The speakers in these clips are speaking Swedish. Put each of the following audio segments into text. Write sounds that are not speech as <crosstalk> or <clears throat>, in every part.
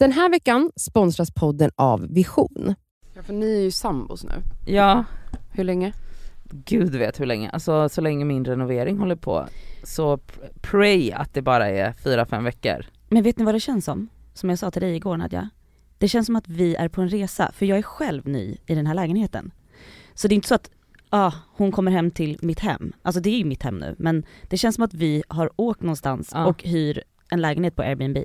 Den här veckan sponsras podden av Vision. Ja, för ni är ju sambos nu. Ja, Hur länge? gud vet hur länge. Alltså så länge min renovering håller på. Så pr- pray att det bara är fyra fem veckor. Men vet ni vad det känns som? Som jag sa till dig igår Nadja. Det känns som att vi är på en resa, för jag är själv ny i den här lägenheten. Så det är inte så att ah, hon kommer hem till mitt hem. Alltså det är ju mitt hem nu, men det känns som att vi har åkt någonstans Ja. och hyr en lägenhet på Airbnb.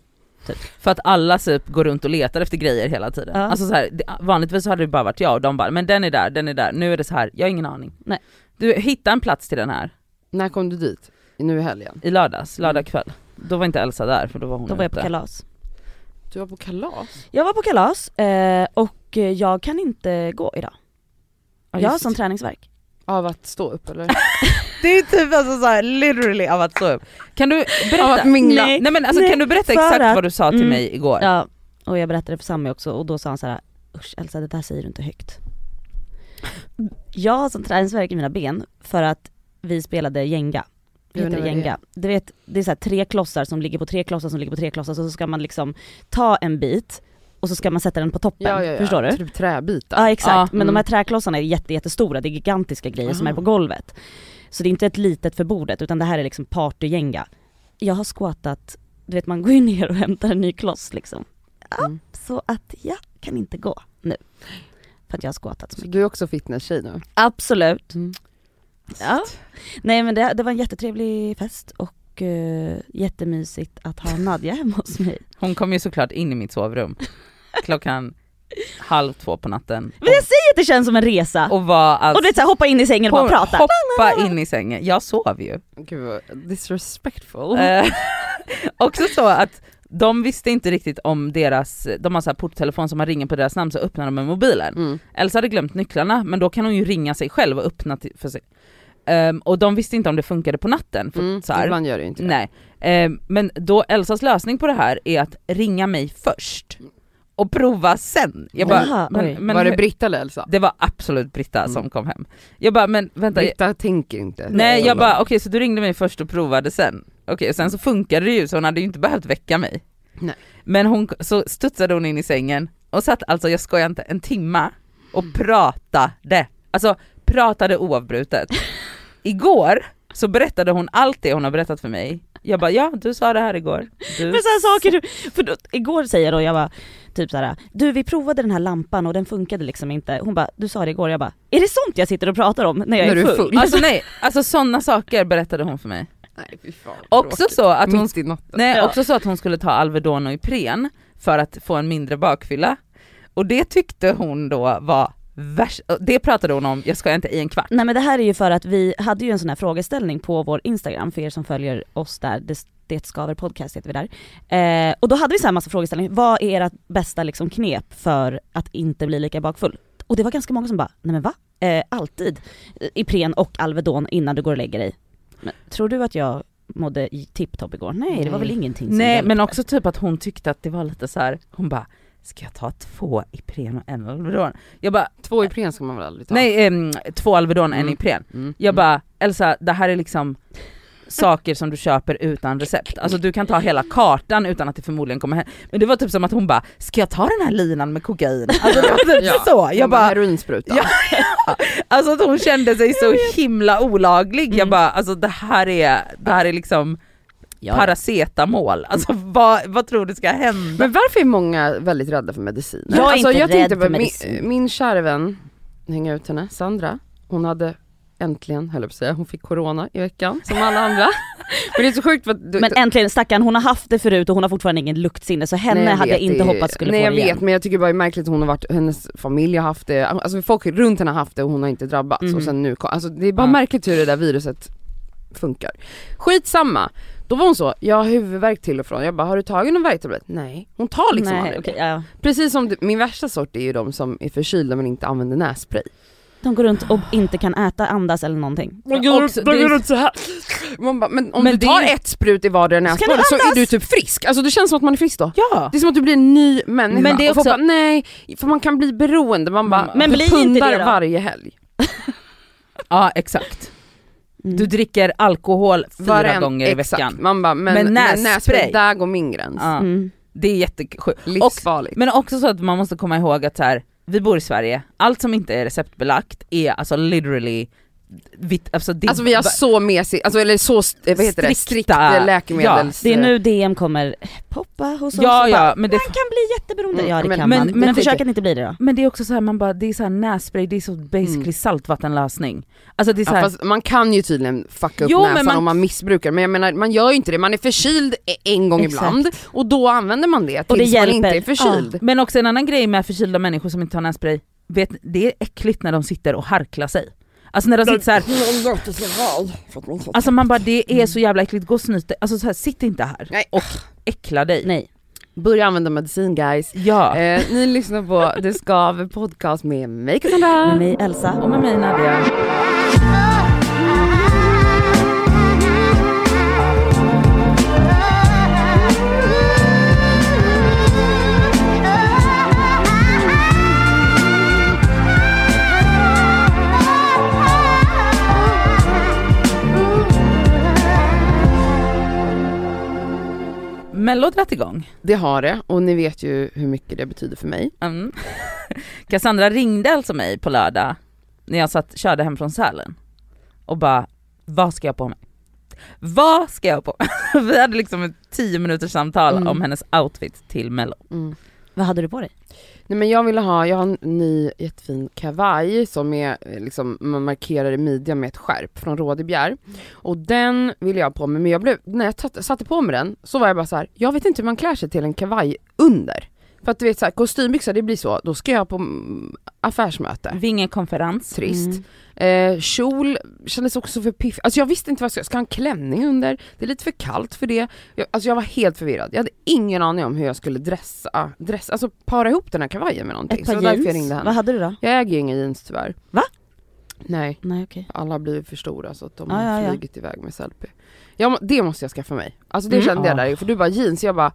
För att alla typ går runt och letar efter grejer hela tiden. Ja. Alltså så här, det, vanligtvis så hade det bara varit jag och de bara, men den är där, den är där. Nu är det så här, jag har ingen aning. Nej. Du, hitta en plats till den här När kom du dit? Nu i helgen? i lördags, lördag kväll. Då var inte Elsa där för då var hon Då var jag ute. på kalas. Du var på kalas? Jag var på kalas eh, och jag kan inte gå idag. Ja, jag har sån det. träningsvärk. Av att stå upp eller? <laughs> Det är typ alltså så här, literally av att stå upp. Kan du berätta? Av att mingla? Nej. Nej men alltså Nej, kan du berätta exakt att- vad du sa till Mm. mig igår? Ja, och jag berättade för Sami också och då sa han så här: usch Elsa det där säger du inte högt. Jag har sån träningsvärk i mina ben för att vi spelade Jenga. Heter det inte vad det Jenga? Du vet, det är så här tre klossar som ligger på tre klossar som ligger på tre klossar så ska man liksom ta en bit och så ska man sätta den på toppen. Ja, ja, ja. Förstår du? Typ träbitar. Ja exakt, Ja, men mm. de här träklossarna är jätte, jättestora, det är gigantiska grejer som Aha. är på golvet. Så det är inte ett litet för bordet utan det här är liksom partygänga. Jag har squattat, du vet man går ju ner och hämtar en ny kloss liksom. Ja, Mm. så att jag kan inte gå nu. För att jag har squattat så Så mycket. du är också fitness-tjej nu? Absolut. Mm. Ja. Nej men det, det var en jättetrevlig fest och uh, jättemysigt att ha Nadja hemma hos mig. Hon kom ju såklart in i mitt sovrum <laughs> klockan halv två på natten Men jag säger att det känns som en resa! Och, och var alltså du vet såhär, hoppa in i sängen och bara prata. hoppa in i sängen, jag sov ju. Gud vad disrespectful. Eh, <laughs> också så att de visste inte riktigt om deras, de har så här porttelefon som man ringer på deras namn så öppnar de med mobilen. Mm. Elsa hade glömt nycklarna men då kan hon ju ringa sig själv och öppna till, för sig. Ehm, och de visste inte om det funkade på natten. För, Mm. så här. Ibland gör det ju inte det. Nej, Ehm, men då Elsas lösning på det här är att ringa mig först och prova sen. Jag bara, Jaha, oj. men, men var det Britta eller Elsa? det var absolut Britta Mm. som kom hem. Jag bara, men vänta, Britta tänker inte. nej jag bara okej så du ringde mig först och provade sen. Okej sen så funkade det ju så hon hade ju inte behövt väcka mig. Nej. Men hon, så studsade hon in i sängen och satt alltså, jag skojar inte, en timma och pratade. Alltså pratade oavbrutet. <laughs> Igår så berättade hon allt det hon har berättat för mig. Jag bara ja du sa det här igår. Du... Men såhär saker, du- för då, igår säger jag då, jag bara typ såhär, du vi provade den här lampan och den funkade liksom inte. Hon bara, du sa det igår, jag bara, är det sånt jag sitter och pratar om när jag När är du är full? full. Alltså nej, alltså sådana saker berättade hon för mig. Nej fy fan. Också så att hon, nej, Ja. också så att hon skulle ta Alvedon och Ipren för att få en mindre bakfylla. Och det tyckte hon då var värst, det pratade hon om, jag ska inte i en kvart. Nej men det här är ju för att vi hade ju en sån här frågeställning på vår Instagram för er som följer oss där, det, det skaver podcast heter vi där. Eh, och då hade vi så här massa frågeställningar, vad är ert bästa liksom knep för att inte bli lika bakfull? Och det var ganska många som bara, nej men va? Eh, alltid Ipren och Alvedon innan du går och lägger dig. Men tror du att jag mådde i tipptopp igår? Nej det var väl ingenting som Nej hjälpte. men också typ att hon tyckte att det var lite så här. hon bara Ska jag ta två Ipren och en Alvedon? Jag bara, Två Ipren ska man väl aldrig ta? nej ehm, två Alvedon och en Mm. Ipren. Mm. Jag bara, Elsa det här är liksom saker som du köper utan recept. Alltså du kan ta hela kartan utan att det förmodligen kommer hem. Men det var typ som att hon bara, ska jag ta den här linan med kokain? Alltså det var typ <laughs> Ja. så. Jag bara, Heroinspruta. Ja. alltså att hon kände sig så <laughs> himla olaglig. Jag Mm. bara, alltså det här är, det här är liksom Ja. paracetamol. Alltså vad, vad tror du ska hända? Men varför är många väldigt rädda för mediciner? Jag är alltså, inte jag rädd tänkte för medicin. Min, min kära vän, hänga ut henne, Sandra, hon hade äntligen, höll jag på att säga, hon fick corona i veckan som alla andra. <laughs> Men det är så sjukt för att du, Men äntligen stackarn, hon har haft det förut och hon har fortfarande ingen luktsinne så henne Nej, jag hade jag inte det hoppats skulle Nej få jag det igen. vet men jag tycker bara det är märkligt att hon har varit, hennes familj har haft det, alltså folk runt henne har haft det och hon har inte drabbats Mhm. och sen nu, alltså det är bara Ja. märkligt hur det där viruset funkar. Skitsamma, då var hon så, jag har huvudvärk till och från, jag bara har du tagit någon värktablett? Nej, hon tar liksom Nej, aldrig det. ja. Precis som det, min värsta sort är ju de som är förkylda men inte använder nässpray. De går runt och inte kan äta, andas eller någonting. Man går runt- de går runt så här. Man bara, men om Men du tar är- ett sprut i vardera du näsborre så är du typ frisk, alltså det känns som att man är frisk då. Ja! Det är som att du blir en ny människa. Men det är Och också- bara, nej, för man kan bli beroende, man bara. Men du blir inte det då? varje helg. <laughs> Ja exakt. Mm. Du dricker alkohol fyra Varen- gånger i exakt. veckan. Man bara, men, Men men nässpray. nässpray, där går min gräns. Ja. Mm. Det är jättesjukt. Livsfarligt. Men också så att man måste komma ihåg att så här, vi bor i Sverige, allt som inte är receptbelagt är alltså literally vit, alltså, det, Alltså vi har så mesig, alltså eller så, vad heter det, Strikta- strikta läkemedels... Det är nu DM kommer poppa hos oss Ja och ja bara, men det, man kan bli jätteberoende. Mm, Ja det men- kan men- man, men men, det- försök att inte bli det då. men det är också så här, man bara, det är så här nässpray, det är så basically Mm. saltvattenlösning. Alltså det är så Ja, här, fast man kan ju tydligen fucka upp Jo, näsan man- om man missbrukar men jag menar man gör ju inte det, man är förkyld e- en gång Exakt. ibland och då använder man det Och det tills man inte är förkyld. Men också en annan grej med förkylda människor som inte har nässpray, vet, det är äckligt när de sitter och harklar sig. Alltså när de sitter så här, alltså man bara det är så jävla äckligt, gå och snyt alltså så här, sitt inte här Nej. och äckla dig. Nej. Börja använda medicin guys. Ja, Eh, ni lyssnar på Det Skaver podcast med mig Cassandra. Med mig Elsa. och med mig Nadia. Mello dragit igång. Det har det och ni vet ju hur mycket det betyder för mig. Mm. <laughs> Cassandra ringde alltså mig på lördag när jag satt, körde hem från Sälen och bara, vad ska jag på mig? Vad ska jag på? <laughs> Vi hade liksom ett 10 minuters samtal Mm. om hennes outfit till mello. Vad hade du på dig? Nej men jag ville ha, jag har en ny jättefin kavaj som är eh, liksom, man markerar i midjan med ett skärp från Rådebjer. Och den ville jag ha på mig men jag blev, när jag tatt- satte på mig den så var jag bara så här: jag vet inte hur man klär sig till en kavaj under. För att du vet så här, kostymbyxor det blir så, då ska jag på mm, affärsmöte. Vingekonferens. Trist. Mm. Eh, kjol kändes också för piff. Alltså jag visste inte vad jag ska, ska jag ha en klänning under? Det är lite för kallt för det. Jag, alltså jag var helt förvirrad. Jag hade ingen aning om hur jag skulle dressa, dressa alltså para ihop den här kavajen med någonting. Ett par därför jag ringde jeans? henne. Vad hade du då? Jag äger ju inga jeans tyvärr. Va? Nej, Nej okej. alla har blivit för stora så att de Ja, har ja, ja. flugit iväg med selfie. Ja, men det måste jag skaffa mig. Alltså det Mm. kände jag Ja. där, för du bara jeans, jag bara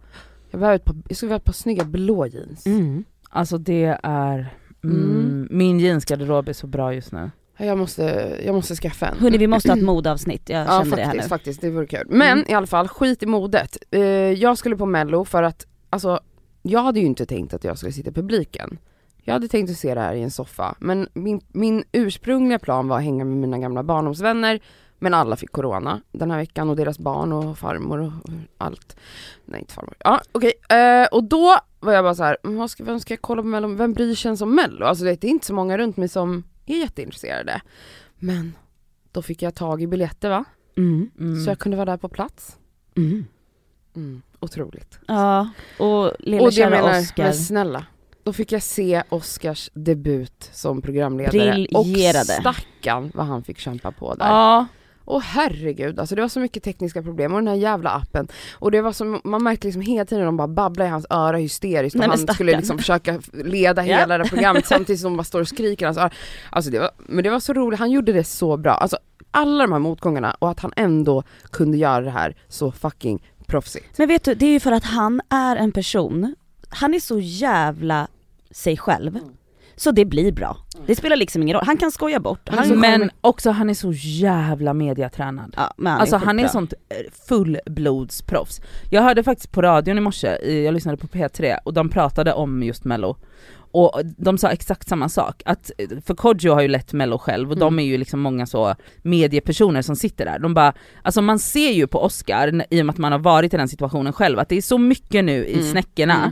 jag behöver ett par, jag skulle vilja ha ett par snygga blå jeans. Mm. Alltså det är, mm, Mm. min jeansgarderob är så bra just nu. Ja, Jag måste, jag måste skaffa en. Hörni vi måste ha ett modeavsnitt, jag Ja känner det här faktiskt, nu. faktiskt, det vore kul. Men Mm. i alla fall, skit i modet. Eh, jag skulle på mello för att, alltså jag hade ju inte tänkt att jag skulle sitta i publiken. Jag hade tänkt att se det här i en soffa, men min, min ursprungliga plan var att hänga med mina gamla barndomsvänner, men alla fick corona den här veckan och deras barn och farmor och allt. Nej inte farmor. Ja okej, eh, och då var jag bara så här, "Mm, ska, vem ska jag kolla på mello, vem bryr sig ens om mello? Alltså det är inte så många runt mig som är jätteintresserade. Men då fick jag tag i biljetter va? Mm. Mm. Så jag kunde vara där på plats. Mm. Mm, otroligt. Ja, och lilla och kära menar, Oscar. men snälla. Då fick jag se Oscars debut som programledare. Briljerade. Och stackarn vad han fick kämpa på där. Ja, Och herregud, alltså det var så mycket tekniska problem och den här jävla appen. Och det var som, man märkte liksom hela tiden de bara babblade i hans öra hysteriskt och Nej, han skulle liksom försöka leda Ja. hela det programmet samtidigt som de bara står och skriker i hans öra. Alltså det var, men det var så roligt, han gjorde det så bra. Alltså alla de här motgångarna och att han ändå kunde göra det här så fucking proffsigt. Men vet du, det är ju för att han är en person, han är så jävla sig själv. Så det blir bra. Det spelar liksom ingen roll, han kan skoja bort. Han, men också han är så jävla mediatränad. ja, men han Alltså är han är sånt eh, fullblodsproffs. Jag hörde faktiskt på radion i morse, jag lyssnade på P3 och de pratade om just mello. Och de sa exakt samma sak, att, eh, för Kodjo har ju lett mello själv och de Mm. är ju liksom många så mediepersoner som sitter där. De bara, alltså man ser ju på Oscar, i och med att man har varit i den situationen själv, att det är så mycket nu i Mm. snäckorna. Mm.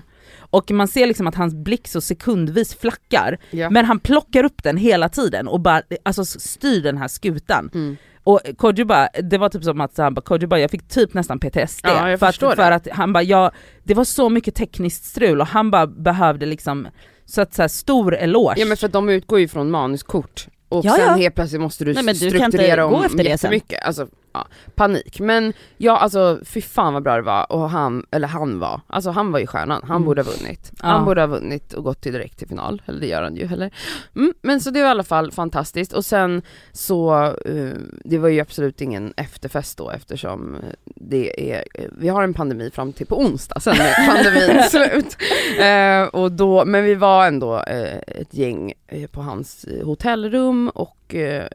Och man ser liksom att hans blick så sekundvis flackar, Ja. men han plockar upp den hela tiden och bara alltså, styr den här skutan. Mm. Och Kodjo bara, det var typ som att han bara, Kodjo bara, jag fick typ nästan PTSD. Ja, för att, för att han bara, ja, det var så mycket tekniskt strul och han bara behövde liksom, så att så här, stor eloge. Ja men för att de utgår ju från manuskort och Ja, sen ja. helt plötsligt måste du Nej, men du kan inte strukturera gå om efter det sen. Alltså, ja, panik. Men ja alltså fy fan vad bra det var och han, eller han var, alltså han var ju stjärnan, han Mm. borde ha vunnit. Ja. Han borde ha vunnit och gått till direkt till final, eller det gör han ju heller. Mm, men så det var i alla fall fantastiskt och sen så, eh, det var ju absolut ingen efterfest då eftersom eh, det är, eh, vi har en pandemi fram till på onsdag, sen <laughs> är pandemin slut. Eh, och då, men vi var ändå eh, ett gäng på hans hotellrum och eh,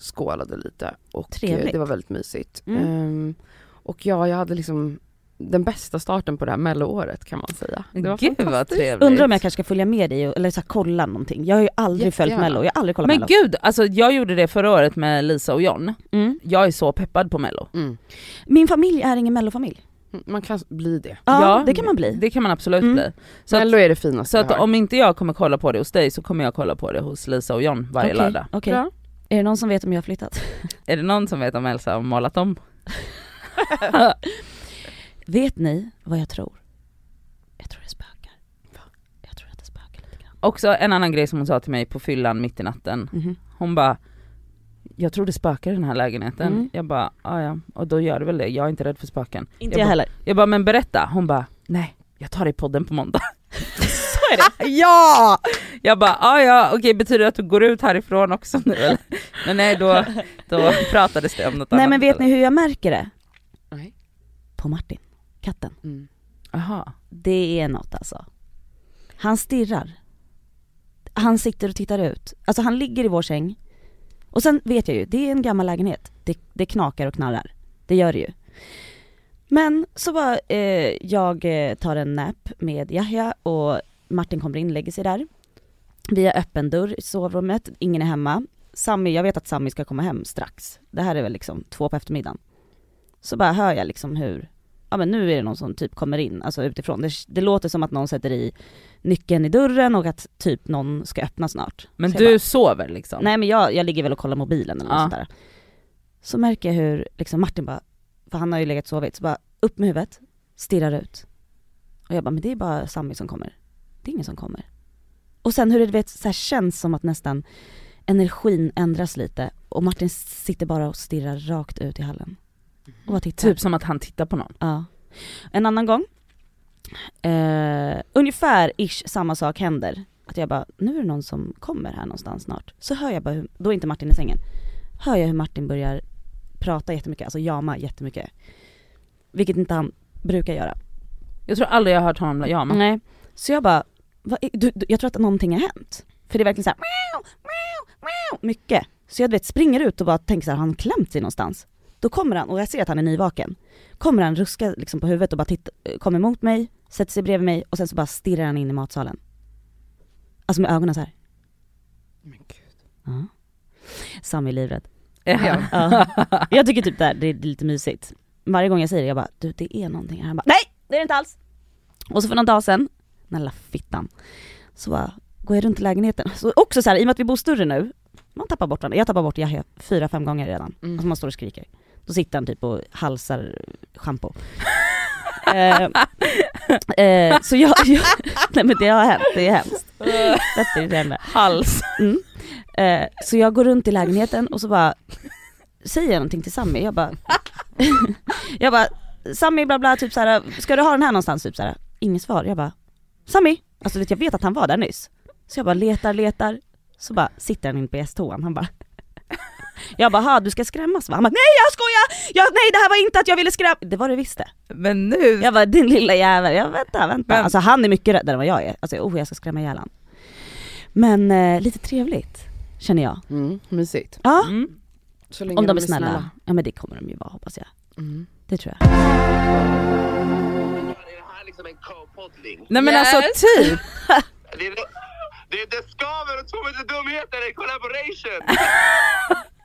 skålade lite och eh, Trevligt. det var väldigt mysigt. Mm. Ehm, och ja, jag hade liksom den bästa starten på det här melloåret kan man säga. Det var Gud vad trevligt. Undrar om jag kanske ska följa med dig och, eller så här, kolla någonting. Jag har ju aldrig följt Jättegärna. mello, jag har aldrig kollat Men mello. gud, alltså jag gjorde det förra året med Lisa och John. Mm. Jag är så peppad på mello. Mm. Min familj är ingen mellofamilj. Man kan bli det. Ja, det kan man bli. Det kan man absolut Mm. bli. Så att, Mello är det finaste så att om inte jag kommer kolla på det hos dig så kommer jag kolla på det hos Lisa och John varje Okej, lördag. okej. Bra. Är det någon som vet om jag har flyttat? <laughs> Är det någon som vet om Elsa har målat om? <laughs> Vet ni vad jag tror? Jag tror det spökar. Jag tror att det spökar lite grann. Också en annan grej som hon sa till mig på fyllan mitt i natten. Mhm. Hon bara jag tror det spökar i den här lägenheten. Mm. Jag bara, "Ah, ja och då gör det väl det, jag är inte rädd för spöken. Inte jag jag bara, heller. Jag bara, men berätta. Hon bara, nej jag tar det i podden på måndag. <laughs> Är det. <laughs> ja! Jag bara, ah, ja okej betyder det att du går ut härifrån också nu eller? Men nej då, då <laughs> pratades det om något Nej annat. men vet ni hur jag märker det? Nej. På Martin, katten. Mm. Aha. Det är något alltså. Han stirrar. Han sitter och tittar ut. Alltså han ligger i vår säng. Och sen vet jag ju, det är en gammal lägenhet. Det, det knakar och knarrar. Det gör det ju. Men så bara, eh, jag eh, tar en nap med Yahya och Martin kommer in, lägger sig där. Vi har öppen dörr i sovrummet, ingen är hemma. Sammy, jag vet att Sammy ska komma hem strax. Det här är väl liksom två på eftermiddagen. Så bara hör jag liksom hur, ja men nu är det någon som typ kommer in, alltså utifrån. Det, det låter som att någon sätter i nyckeln i dörren och att typ någon ska öppna snart. Men Så du bara, sover liksom? Nej men jag, jag ligger väl och kollar mobilen eller något Ja. sånt där. Så märker jag hur liksom Martin bara, för han har ju legat och sovit, så bara upp med huvudet, stirrar ut. Och jag bara, men det är bara Sammy som kommer. Det är ingen som kommer. Och sen hur det vet, så här känns som att nästan energin ändras lite och Martin sitter bara och stirrar rakt ut i hallen. Och bara tittar. Typ som att han tittar på någon? Ja. En annan gång, eh, ungefär ish samma sak händer. Att jag bara, nu är det någon som kommer här någonstans snart. Så hör jag bara, hur, då är inte Martin i sängen. Hör jag hur Martin börjar prata jättemycket, alltså jama jättemycket. Vilket inte han brukar göra. Jag tror aldrig jag har hört honom jama. Nej. Så jag bara, vad du, du, jag tror att någonting har hänt. För det är verkligen såhär, meow, meow, meow, mycket. Så jag vet, springer ut och bara tänker såhär, har han klämt sig någonstans? Då kommer han, och jag ser att han är nyvaken. Kommer han ruska liksom på huvudet och bara titta, kommer emot mig, sätter sig bredvid mig och sen så bara stirrar han in i matsalen. Alltså med ögonen så här. Men gud. Ja. Sam är livrädd. Ja. Ja. Jag tycker typ det, här, det är lite mysigt. Varje gång jag säger det, jag bara du det är någonting här. Han bara nej det är det inte alls. Och så för någon dag sedan, den lilla fittan, så bara går jag runt i lägenheten. Så också så här, i och med att vi bor större nu, man tappar bort den. Jag tappar bort Yahya fyra, fem gånger redan. Mm. Alltså man står och skriker. Då sitter han typ och halsar schampo. <laughs> eh, eh, så jag, <laughs> jag, nej men det har hänt, det är hemskt. Detta är det enda. Hals. Mm. Eh, så jag går runt i lägenheten och så bara säger jag någonting till Sammy, jag bara <laughs> Jag bara Sammy bla bla typ såhär, ska du ha den här någonstans? Typ såhär, inget svar, jag bara Sammy! Alltså vet, jag vet att han var där nyss Så jag bara letar, letar, så bara sitter han in på gästtoan, han bara <laughs> Jag bara, "Ha, du ska skrämmas va? Han bara, nej jag skojar! Jag, nej det här var inte att jag ville skrämma, det var det visst det. Men nu, Jag bara, din lilla jävel, jag vänta, vänta. Men- Alltså han är mycket räddare än vad jag är, alltså oh jag ska skrämma ihjäl han. Men eh, lite trevligt, känner jag. Mm, mysigt. Ja, mm. Så länge om de är snälla. Ja men det kommer de ju vara hoppas jag. Mm. Det tror jag. Liksom en co-poddling? Nej men Yes. alltså typ! <laughs> Det är, det Det Skaver och Två meter dumheter, en collaboration!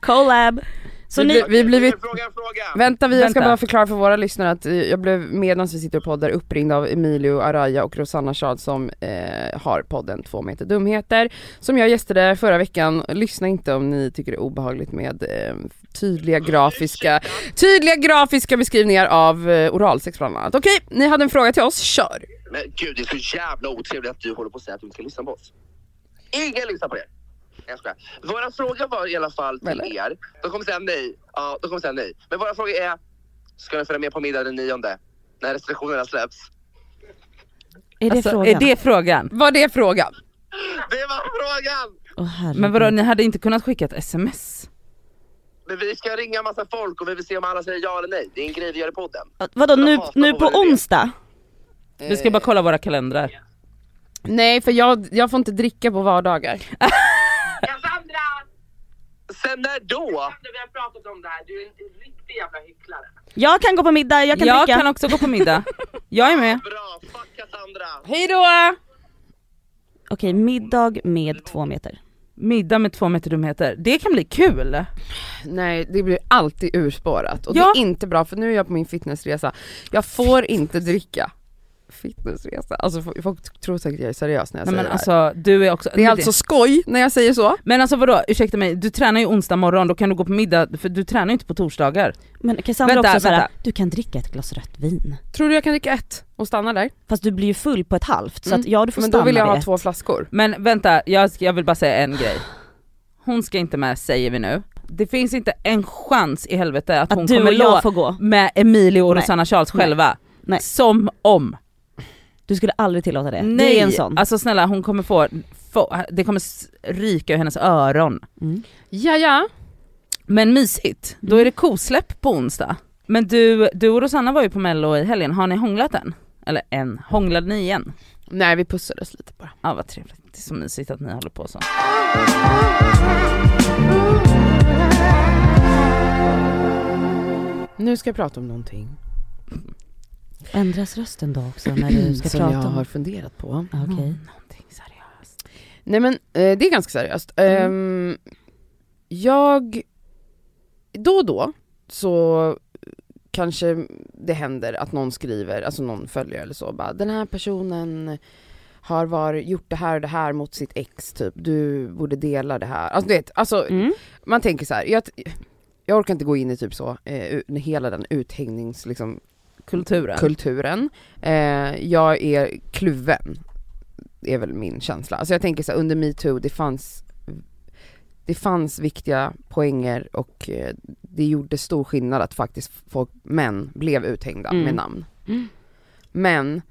<laughs> Collab! Så Vi ni, vi blivit- Fråga, fråga! Vänta, vi, jag ska Vänta. bara förklara för våra lyssnare att eh, jag blev medan vi sitter och poddar uppringd av Emilio Araya och Rosanna Schad som eh, har podden Två meter dumheter som jag gästade förra veckan. Lyssna inte om ni tycker det är obehagligt med eh, tydliga grafiska tydliga grafiska beskrivningar av eh, oralsex bland annat. Okej, ni hade en fråga till oss, kör! Men gud, det är så jävla otrevligt att du håller på att säga att du inte ska lyssna på oss. Ingen lyssnar på er. Jag skojar. Våra frågor var i alla fall till Eller? er. De kommer säga nej. Ja, de kommer säga nej. Men våra frågor är, ska ni följa med på middag den nionde? När restriktionerna släpps? är det Alltså, frågan? är det frågan? Var det frågan? Det var frågan! Åh, herregud. Men vadå, ni hade inte kunnat skicka ett sms? Men vi ska ringa massa folk och vi vill se om alla säger ja eller nej. Det är en grej vi gör i podden. Vadå nu, hatar nu på på vad onsdag? Vi ska bara kolla våra kalendrar. Nej, för jag, jag får inte dricka på vardagar. <laughs> Sen när då? Vi har pratat om det här, du är en riktig jävla hycklare. Jag kan gå på middag, jag kan jag dricka. kan också gå på middag. <laughs> Jag är med. Bra, fuck Cassandra! Hej då! Okej, middag med två meter. Middag med två meter dumheter. Det kan bli kul. Nej det blir alltid urspårat och Ja. det är inte bra för nu är jag på min fitnessresa. Jag får inte dricka. Fitnessresa, alltså folk- tror säkert jag är seriös när jag Nej, säger men det alltså du är också... Det är men alltså skoj när jag säger så. Men alltså vadå, ursäkta mig, du tränar ju onsdag morgon, då kan du gå på middag, för du tränar ju inte på torsdagar. Men Cassandra Vänta, också såhär, du kan dricka ett glas rött vin. Tror du jag kan dricka ett och stanna där? Fast du blir ju full på ett halvt, så Mm. att ja du får Men stanna då vill jag ha ett. två flaskor. Men vänta, jag, jag vill bara säga en grej. Hon ska inte med säger vi nu. Det finns inte en chans i helvete att, hon Att du kommer och jag lå får gå. med Emilio och Nej. Rosanna Charles Nej. själva. Nej. Som om. Du skulle aldrig tillåta det. Nej, Det är en sån. alltså snälla hon kommer få, få det kommer ryka ur hennes öron. Mm. Ja ja. Men mysigt, då är det kosläpp på onsdag. Men du, du och Rosanna var ju på mello i helgen, har ni hånglat än? Eller än, hånglade ni igen? Nej vi pussades lite bara. Ja vad trevligt, det är så mysigt att ni håller på så. Nu ska jag prata om någonting Ändras rösten då också när du ska som prata jag om? har funderat på. Ah, Okej. Någonting seriöst. Nej men eh, det är ganska seriöst. Ehm, jag, då och då så kanske det händer att någon skriver, alltså någon följare eller så, bara den här personen har varit, gjort det här och det här mot sitt ex typ, du borde dela det här. Alltså du vet, alltså Mm. man tänker så här, jag, jag orkar inte gå in i typ så, eh, hela den uthängnings liksom, Kulturen. kulturen. Eh, jag är kluven, är väl min känsla. Alltså jag tänker så här, under metoo, det fanns det fanns viktiga poänger och eh, det gjorde stor skillnad att faktiskt folk, män blev uthängda Mm. med namn. Mm. Men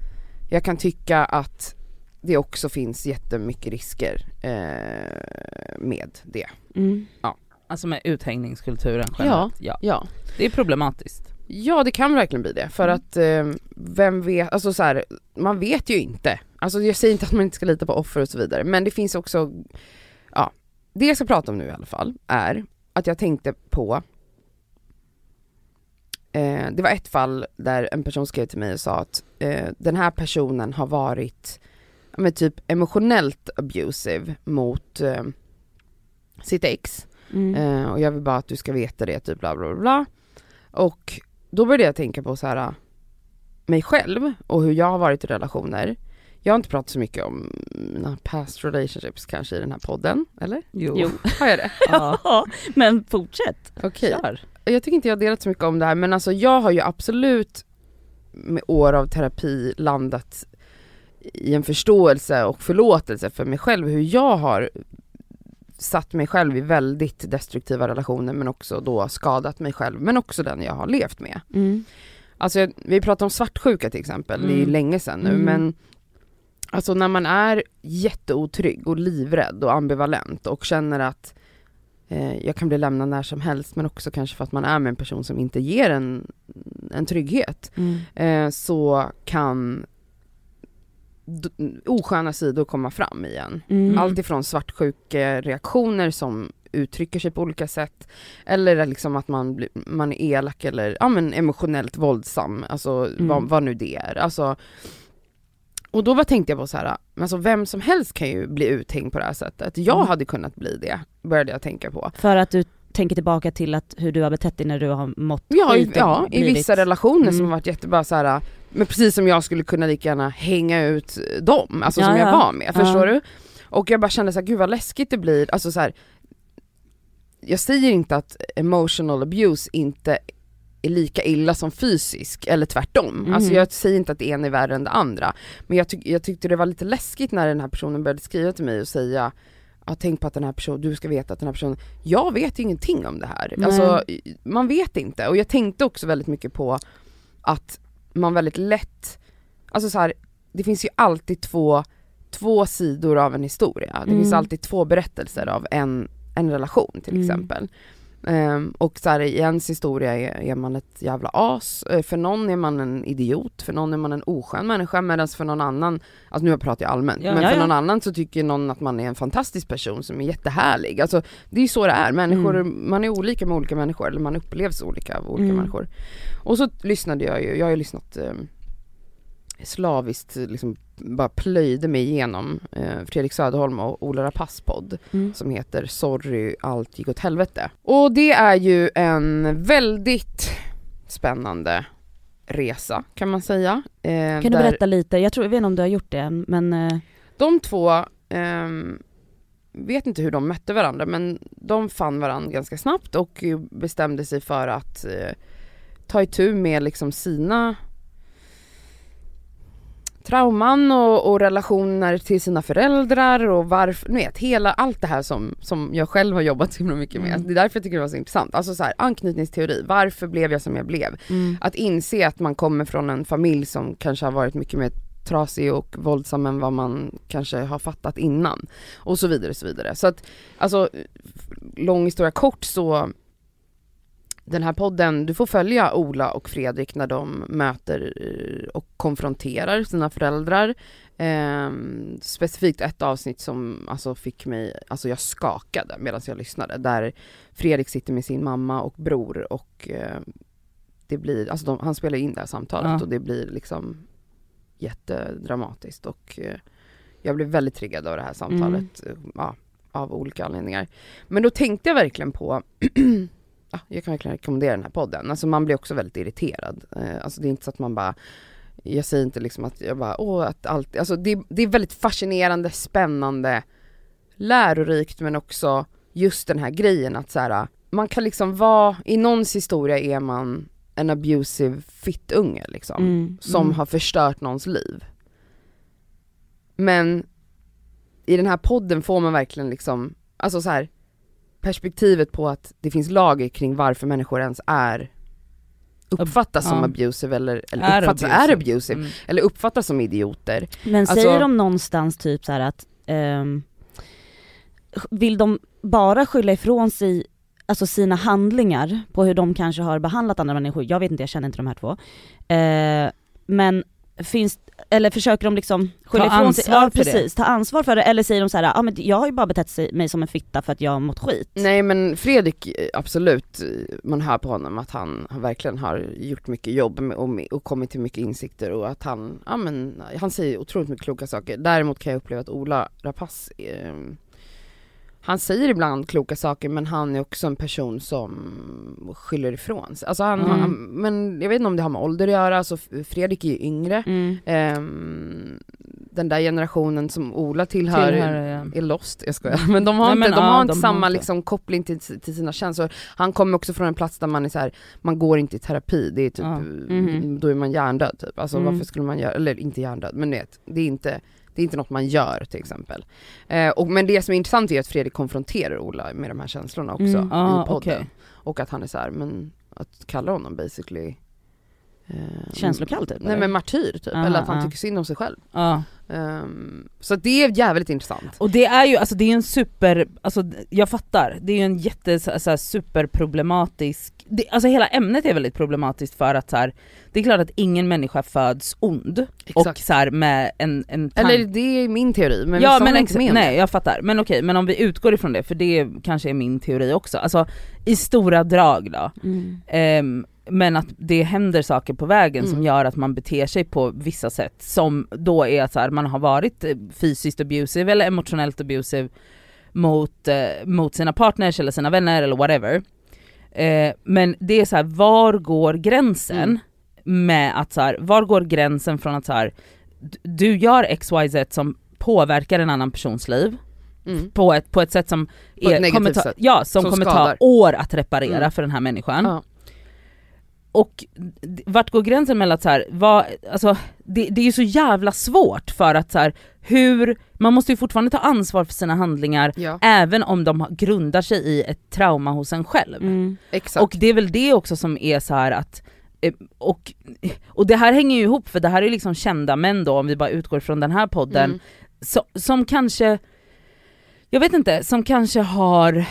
jag kan tycka att det också finns jättemycket risker eh, med det. Mm. Alltså med uthängningskulturen generellt. Ja. Ja. Det är problematiskt. Ja det kan verkligen bli det för att eh, vem vet, alltså så här, man vet ju inte. Alltså jag säger inte att man inte ska lita på offer och så vidare men det finns också, ja, det jag ska prata om nu i alla fall är att jag tänkte på eh, det var ett fall där en person skrev till mig och sa att eh, den här personen har varit men typ emotionellt abusive mot eh, sitt ex Mm. Eh, och jag vill bara att du ska veta det, typ bla bla, bla. Och då började jag tänka på så här mig själv och hur jag har varit i relationer. Jag har inte pratat så mycket om mina past relationships kanske i den här podden, eller? Jo. <laughs> Har jag det? <laughs> Ja, men fortsätt. Okej. Kör. Jag tycker inte jag har delat så mycket om det här men alltså jag har ju absolut med år av terapi landat i en förståelse och förlåtelse för mig själv hur jag har satt mig själv i väldigt destruktiva relationer men också då skadat mig själv men också den jag har levt med. Mm. Alltså vi pratar om svartsjuka till exempel, det är ju Mm. länge sedan nu Mm. men Alltså när man är jätteotrygg och livrädd och ambivalent och känner att eh, jag kan bli lämnad när som helst men också kanske för att man är med en person som inte ger en, en trygghet Mm. eh, så kan osköna sidor komma fram igen. Mm. Allt ifrån svartsjukereaktioner som uttrycker sig på olika sätt eller liksom att man, blir, man är elak eller ja, men emotionellt våldsam, alltså Mm. vad, vad nu det är. Alltså, och då bara tänkte jag på så här, alltså vem som helst kan ju bli uthängd på det här sättet. Jag Mm. hade kunnat bli det, började jag tänka på. För att du tänker tillbaka till att hur du har betett dig när du har mått Ja, i, ja i vissa relationer som Mm. har varit jättebra så här, men precis som jag skulle kunna lika gärna hänga ut dem, alltså Ja, som jag ja. var med, Ja. förstår du? Och jag bara kände så här, gud vad läskigt det blir, alltså så här. Jag säger inte att emotional abuse inte är lika illa som fysisk, eller tvärtom. Mhm. Alltså jag säger inte att det ena är värre än det andra. Men jag, tyck, jag tyckte det var lite läskigt när den här personen började skriva till mig och säga Ja, tänk på att den här personen, du ska veta att den här personen, jag vet ju ingenting om det här. Nej. Alltså man vet inte. Och jag tänkte också väldigt mycket på att man väldigt lätt, alltså så här, det finns ju alltid två, två sidor av en historia. Det Mm. finns alltid två berättelser av en, en relation till Mm. exempel. Ehm, och så här, i ens historia är, är man ett jävla as, Eh, för någon är man en idiot, för någon är man en oskön människa medan för någon annan, alltså nu pratar jag allmänt, Ja. men Ja, för ja. någon annan så tycker någon att man är en fantastisk person som är jättehärlig. Alltså det är ju så det är, människor, man är olika med olika människor, eller man upplevs olika av olika Mm. människor. Och så lyssnade jag ju, jag har ju lyssnat eh, slaviskt, liksom bara plöjde mig igenom eh, Fredrik Söderholm och Ola Rapace podd Mm. som heter Sorry allt gick åt helvete. Och det är ju en väldigt spännande resa kan man säga. Eh, Kan du där berätta lite, jag tror, jag vet inte om du har gjort det än, men eh, De två, ehm, vet inte hur de mötte varandra men de fann varandra ganska snabbt och eh, bestämde sig för att eh, ta itu med liksom sina trauman och, och relationer till sina föräldrar och varför, ni vet hela allt det här som, som jag själv har jobbat så himla mycket med. Mm. Det är därför jag tycker det var så intressant. Alltså så här, anknytningsteori, varför blev jag som jag blev? mm. Att inse att man kommer från en familj som kanske har varit mycket mer trasig och våldsam än vad man kanske har fattat innan. Och så vidare, så vidare. Så att, alltså, lång historia kort så den här podden, du får följa Ola och Fredrik när de möter eh, och konfronterar sina föräldrar. Ehm, specifikt ett avsnitt som alltså fick mig, alltså jag skakade medan jag lyssnade, där Fredrik sitter med sin mamma och bror och eh, det blir, alltså de, han spelar in det här samtalet Ja. och det blir liksom jättedramatiskt och eh, jag blev väldigt triggad av det här samtalet eh, ja, av olika anledningar. Men då tänkte jag verkligen på <clears throat> jag kan verkligen rekommendera den här podden. Alltså man blir också väldigt irriterad. Eh, alltså det är inte så att man bara jag säger inte liksom att jag bara, åh att allt, alltså det, det är väldigt fascinerande, spännande, lärorikt men också just den här grejen att så här, man kan liksom vara, i någons historia är man en abusive fittunge liksom Mm. som Mm. har förstört någons liv. Men i den här podden får man verkligen liksom, alltså så här perspektivet på att det finns lager kring varför människor ens är uppfattas som Ja. abusive eller, eller Är uppfattas abusive. är abusive Mm. eller uppfattas som idioter. Men Alltså- säger de någonstans typ så här att, ehm, vill de bara skylla ifrån sig alltså sina handlingar på hur de kanske har behandlat andra människor, jag vet inte, jag känner inte de här två. Eh, men finns, eller försöker de liksom skylla ifrån sig, ansvar ja för det. precis, ta ansvar för det, eller säger de så här, ja men jag har ju bara betett mig som en fitta för att jag har mått skit. Nej men Fredrik, eh, absolut, man hör på honom att han har verkligen har gjort mycket jobb med, och, och kommit till mycket insikter och att han, ja men han säger otroligt mycket kloka saker. Däremot kan jag uppleva att Ola Rapace, eh, han säger ibland kloka saker men han är också en person som skyller ifrån sig. Alltså han, Mm. han, men jag vet inte om det har med ålder att göra, alltså Fredrik är ju yngre. Mm. Ehm, den där generationen som Ola tillhör, Tillhör, ja. är lost, jag skojar. Men de har Nej, inte, men de ja, har inte de har samma inte. liksom, koppling till, till sina känslor. Han kommer också från en plats där man är så här, man går inte i terapi, det är typ, Ja. Mhm. då är man hjärndöd typ. Alltså Mm. varför skulle man göra, eller inte hjärndöd, men det, det är inte det är inte något man gör till exempel. Eh, och, men det som är intressant är att Fredrik konfronterar Ola med de här känslorna också Mm. Ah, i podden. okej. Och att han är så här, men att kalla honom basically eh, Känslokall typ? Nej eller? men martyr typ, Aha, eller att han ja. tycker synd om sig själv. Ja. Ehm, så det är jävligt intressant. Och det är ju, alltså det är en super, alltså jag fattar, det är ju en jätte så, så här, superproblematisk, det, alltså hela ämnet är väldigt problematiskt för att så här, det är klart att ingen människa föds ond och Exakt. så här, med en, en Eller det är min teori, men ja vissa men inte med nej jag fattar, men okej, men om vi utgår ifrån det, för det kanske är min teori också, alltså i stora drag då, Mm. Ehm, men att det händer saker på vägen som Mm. gör att man beter sig på vissa sätt som då är så här, man har varit eh, fysiskt abusive eller emotionellt abusive mot, eh, mot sina partners eller sina vänner eller whatever. Eh, men det är så här, var går gränsen Mm. med att så här, var går gränsen från att så här, du gör XYZ som påverkar en annan persons liv Mm. på ett, på ett sätt som, På är, kommer ta, sätt. ja, som, Som kommer skadar. ta år att reparera Mm. för den här människan. Ja. Och vart går gränsen mellan att så här, vad, alltså, det, det är ju så jävla svårt för att så här, hur, man måste ju fortfarande ta ansvar för sina handlingar ja, även om de grundar sig i ett trauma hos en själv. Mm. exakt. Och det är väl det också som är så här att eh, och, och det här hänger ju ihop för det här är liksom kända män då om vi bara utgår från den här podden Mm. så, som kanske, jag vet inte, som kanske har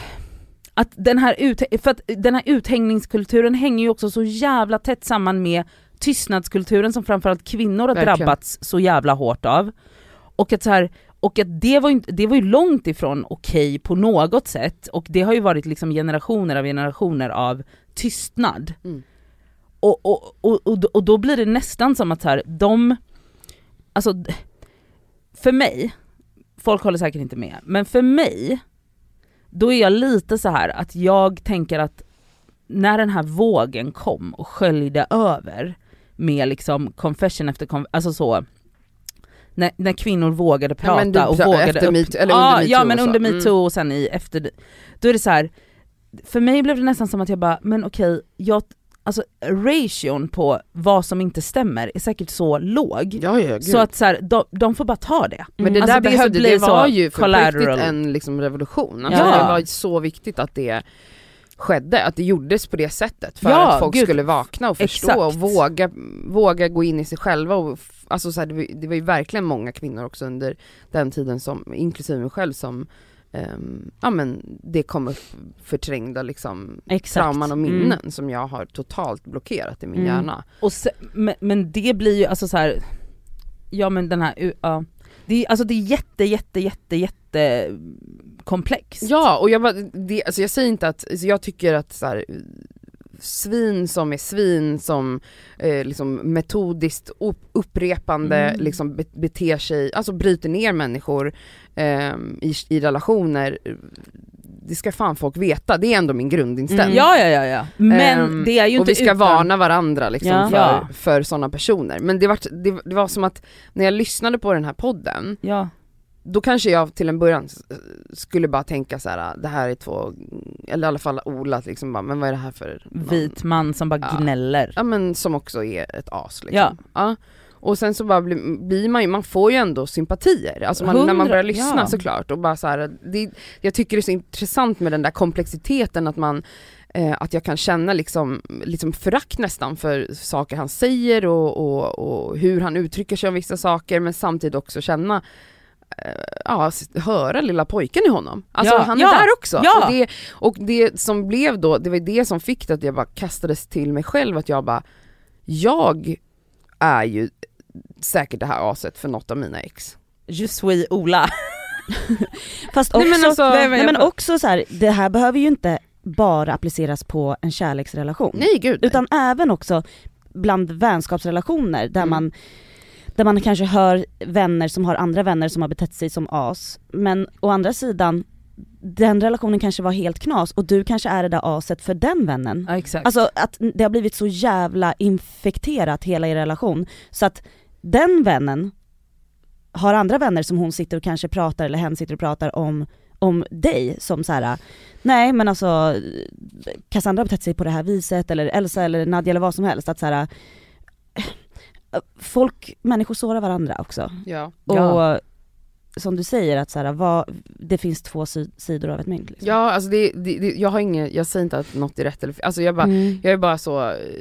att den här, ut, för att den här uthängningskulturen hänger ju också så jävla tätt samman med tystnadskulturen som framförallt kvinnor har Verkligen. drabbats så jävla hårt av. Och att, så här, och att det, var ju, det var ju långt ifrån okej på något sätt och det har ju varit liksom generationer av generationer av tystnad. Mm. Och, och, och, och, och då blir det nästan som att så här, de, alltså för mig, folk håller säkert inte med, men för mig, då är jag lite så här att jag tänker att när den här vågen kom och sköljde över med liksom confession efter confession, alltså så, när, när kvinnor vågade Ja, prata men du- och så- vågade efter upp, metoo- eller ja, under ja metoo men och så. under Mm. metoo och sen i efter, då är det så här. för mig blev det nästan som att jag bara, men okej, jag, alltså ration på vad som inte stämmer är säkert så låg, Ja, ja, så att så här, de, de får bara ta det. Men det Alltså, där det behövde, det så var ju för riktigt en liksom revolution. Alltså Ja. Det var så viktigt att det skedde, att det gjordes på det sättet för Ja, att folk gud. skulle vakna och förstå Exakt. och våga, våga gå in i sig själva. Och, alltså så här, det, var, det var ju verkligen många kvinnor också under den tiden, som, inklusive mig själv, som ehm, ja men det kom upp förträngda liksom Exakt. trauman och minnen Mm. som jag har totalt blockerat i min Mm. hjärna. Och se, men, men det blir ju alltså så här. ja men den här, ja. Det, är- alltså det är jätte jätte jätte jätte komplext. Ja, och jag, bara, det, alltså jag säger inte att, alltså jag tycker att så här, svin som är svin som eh, liksom metodiskt upp, upprepande Mm. liksom be, beter sig, alltså bryter ner människor eh, i, i relationer, det ska fan folk veta, det är ändå min grundinställning. Mm. Ja ja ja ja. Men Ehm, det är ju och inte vi ska utan, varna varandra liksom Ja. för, Ja. för sådana personer. Men det var, det, det var som att när jag lyssnade på den här podden, Ja. Då kanske jag till en början skulle bara tänka så här: det här är två, eller i alla fall Ola liksom bara, men vad är det här för någon? Vit man som bara Ja. gnäller. Ja men som också är ett as liksom. Ja. Ja. Och sen så bara blir, blir man ju, man får ju ändå sympatier, alltså man, när man börjar lyssna ja. såklart och bara så här, det, jag tycker det är så intressant med den där komplexiteten att man eh, att jag kan känna liksom, liksom förakt nästan för saker han säger och, och, och hur han uttrycker sig om vissa saker men samtidigt också känna Ja, s- höra lilla pojken i honom. Alltså Ja, han är ja, där också. ja. Och, det, och det som blev då, det var det som fick det att jag bara kastades till mig själv, att jag bara, jag är ju säkert det här aset för något av mina ex. Je suis Ola. <laughs> Fast Nej, också, men alltså- nej, Nej, men men jag- också så här, det här behöver ju inte bara appliceras på en kärleksrelation. Nej gud nej. Utan även också bland vänskapsrelationer där Mm. man där man kanske hör vänner som har andra vänner som har betett sig som as. Men å andra sidan, den relationen kanske var helt knas och du kanske är det där aset för den vännen. Ja exakt. Alltså att det har blivit så jävla infekterat hela er relation så att den vännen har andra vänner som hon sitter och kanske pratar eller hen sitter och pratar om om dig som så här: nej men alltså Cassandra har betett sig på det här viset eller Elsa eller Nadja eller vad som helst att så här. Folk, människor sårar varandra också. Ja. Ja. Och som du säger att så här, vad, det finns två si- sidor av ett mynt. Liksom. ja alltså det, det, det, jag har ingen, jag säger inte att något är rätt eller fel, alltså jag bara Mm. Jag är bara så,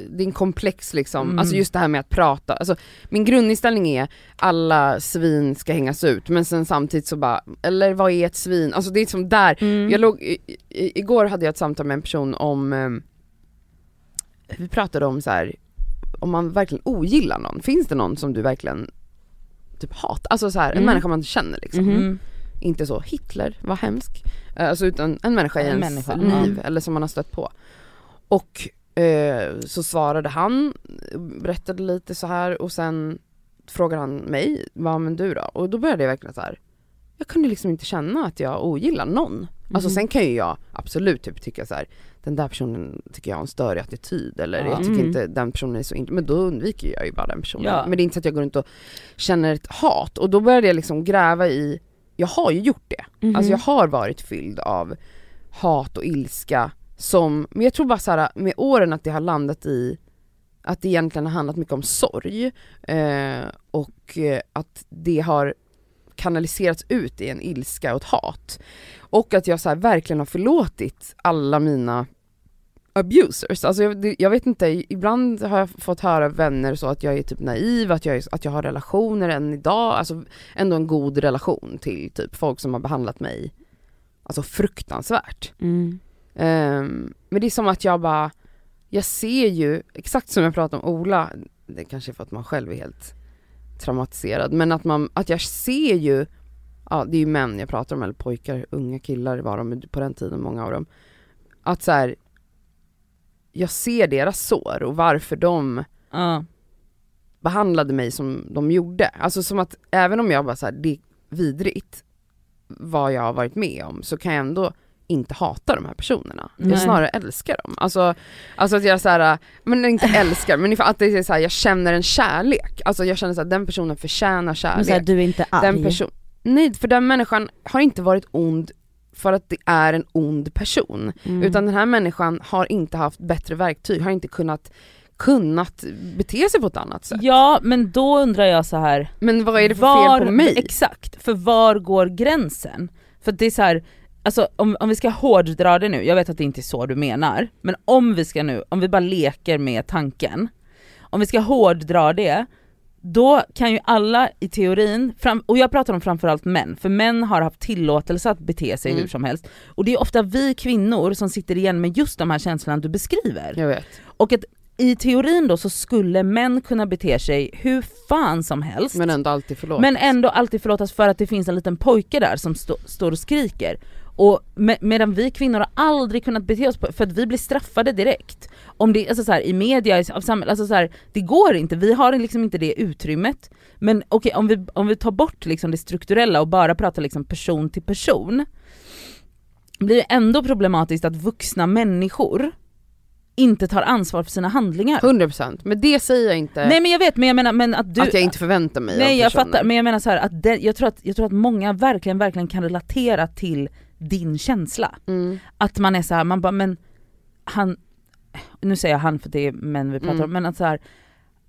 det är en komplex liksom, Mm. alltså just det här med att prata, alltså min grundinställning är alla svin ska hängas ut men sen samtidigt så bara, eller vad är ett svin? Alltså det är som där, Mm. jag låg, i, i, igår hade jag ett samtal med en person om, eh, vi pratade om så här om man verkligen ogillar någon, finns det någon som du verkligen typ hatar? Alltså så här, en Mm. människa man känner liksom. Mm. Inte så Hitler, vad hemsk. Eh, Alltså utan en människa i En ens människa, liv, eller som man har stött på. Och eh, så svarade han, berättade lite så här och sen frågade han mig, vad men du då? Och då började jag verkligen så här. jag kunde liksom inte känna att jag ogillar någon. Alltså Mhm. sen kan ju jag absolut typ tycka så här. Den där personen tycker jag har en större attityd eller Ja. jag tycker Mm. inte den personen är så inte, men då undviker jag ju bara den personen. Ja. Men det är inte så att jag går runt och känner ett hat och då började jag liksom gräva i, jag har ju gjort det. Mhm. Alltså jag har varit fylld av hat och ilska som, men jag tror bara så här med åren att det har landat i att det egentligen har handlat mycket om sorg eh, och eh, att det har kanaliserats ut i en ilska och ett hat. Och att jag så verkligen har förlåtit alla mina abusers. Alltså jag, jag vet inte, ibland har jag fått höra vänner så att jag är typ naiv, att jag, är, att jag har relationer än idag, alltså ändå en god relation till typ folk som har behandlat mig alltså fruktansvärt. Mm. Ehm, men det är som att jag bara, jag ser ju, exakt som jag pratade om Ola, det kanske är för att man själv är helt traumatiserad, men att, man, att jag ser ju, ja det är ju män jag pratar om, eller pojkar, unga killar var de på den tiden, många av dem. Att så här, jag ser deras sår och varför de Ja. behandlade mig som de gjorde. Alltså som att även om jag bara såhär, det är vidrigt vad jag har varit med om, så kan jag ändå inte hata de här personerna. Nej. Jag snarare älskar dem. Alltså, alltså att jag såhär, men inte älskar, men att det är såhär, jag känner en kärlek. Alltså jag känner såhär, den personen förtjänar Men kärlek. så här, du är inte arg. den person, nej för den människan har inte varit ond för att det är en ond person. Mm. Utan den här människan har inte haft bättre verktyg, har inte kunnat, kunnat bete sig på ett annat sätt. ja men då undrar jag så här. Men vad är det för var, fel på mig? Exakt, för var går gränsen? För det är så här, alltså om, om vi ska hårddra det nu, jag vet att det inte är så du menar, men om vi ska nu, om vi bara leker med tanken, om vi ska hårddra det, då kan ju alla i teorin, fram, och jag pratar om framförallt män, för män har haft tillåtelse att bete sig Mm. hur som helst. Och det är ofta vi kvinnor som sitter igen med just de här känslorna du beskriver. Jag vet. Och att i teorin då så skulle män kunna bete sig hur fan som helst, Men ändå alltid förlåt. men ändå alltid förlåtas för att det finns en liten pojke där som stå, står och skriker. Och med, medan vi kvinnor har aldrig kunnat bete oss på, för att vi blir straffade direkt. Om det, alltså så här, i media, av samhället, alltså så här, det går inte, vi har liksom inte det utrymmet. Men okej om, vi, om vi tar bort liksom det strukturella och bara pratar liksom person till person, blir det ändå problematiskt att vuxna människor inte tar ansvar för sina handlingar. 100% men det säger jag inte Nej men jag vet men jag menar men att du... att jag inte förväntar mig Nej av jag fattar, men jag menar så här att det, jag, tror att, jag tror att många verkligen, verkligen kan relatera till din känsla. Mm. Att man är så här, man bara men han, nu säger jag han för det är män vi pratar Mm. om, men att så här,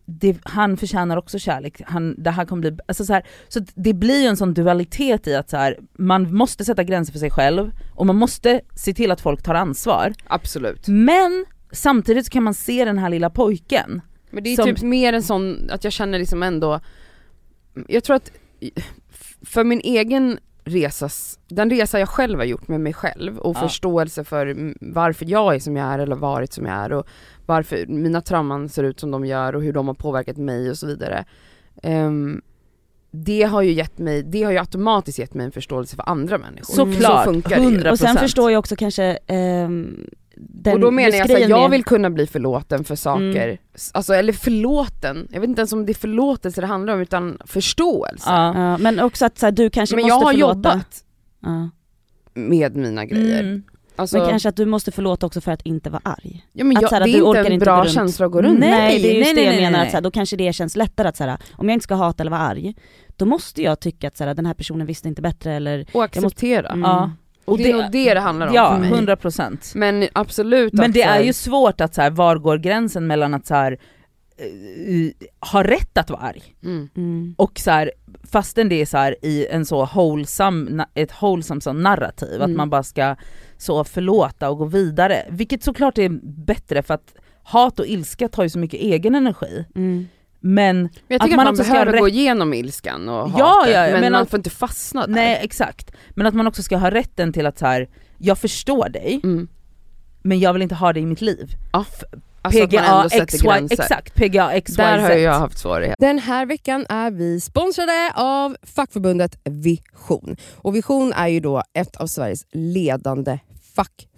det, han förtjänar också kärlek, han, det här kommer bli, alltså så, här, så det blir ju en sån dualitet i att så här, man måste sätta gränser för sig själv och man måste se till att folk tar ansvar. Absolut. Men samtidigt så kan man se den här lilla pojken Men det är Som- typ mer en sån, att jag känner liksom ändå, jag tror att för min egen resas, den resa jag själv har gjort med mig själv och Ja. förståelse för varför jag är som jag är eller varit som jag är och varför mina trauman ser ut som de gör och hur de har påverkat mig och så vidare. Ehm, det har ju gett mig, det har ju automatiskt gett mig en förståelse för andra människor. Såklart, så funkar det ju. 100%. Och sen förstår jag också kanske ehm, den och då menar jag att grejen jag vill kunna bli förlåten för saker, Mm. alltså eller förlåten, jag vet inte ens om det är förlåtelse det handlar om utan förståelse. Ja. Ja, men också att så här, du kanske Men måste jag har förlåta. jobbat Ja. med mina grejer. Mm. Alltså, Men kanske att du måste förlåta också för att inte vara arg. ja, men att jag, så här, det du är orkar inte en inte bra runt. känsla att gå runt Nej. Nej, det är just nej, det jag nej, menar, nej. att så här, då kanske det känns lättare att så här, om jag inte ska hata eller vara arg, då måste jag tycka att så här, den här personen visste inte bättre eller Och acceptera. Mm. Ja. Och det är nog det det handlar om Ja, för mig. 100 procent. Men absolut Men att det är ju svårt att så här, var går gränsen mellan att så här, eh, ha rätt att vara arg mm. mm. och så här, fastän det är så här, i en så wholesome, ett wholesome så narrativ, att Mm. man bara ska så förlåta och gå vidare. Vilket såklart är bättre för att hat och ilska tar ju så mycket egen energi. Mm. Men Men jag Att tycker att man man, också ska behöver ha gå igenom ilskan och Ja, hatet, ja, jag men menar- man får inte fastna där. nej exakt, men att man också ska ha rätten till att så här, jag förstår dig Mm. men jag vill inte ha det i mitt liv. Alltså att man PGA ändå sätter XY, exakt, PGA XYZ. Där har jag haft svårigheter. Den här veckan är vi sponsrade av fackförbundet Vision. Och Vision är ju då ett av Sveriges ledande fackförbund.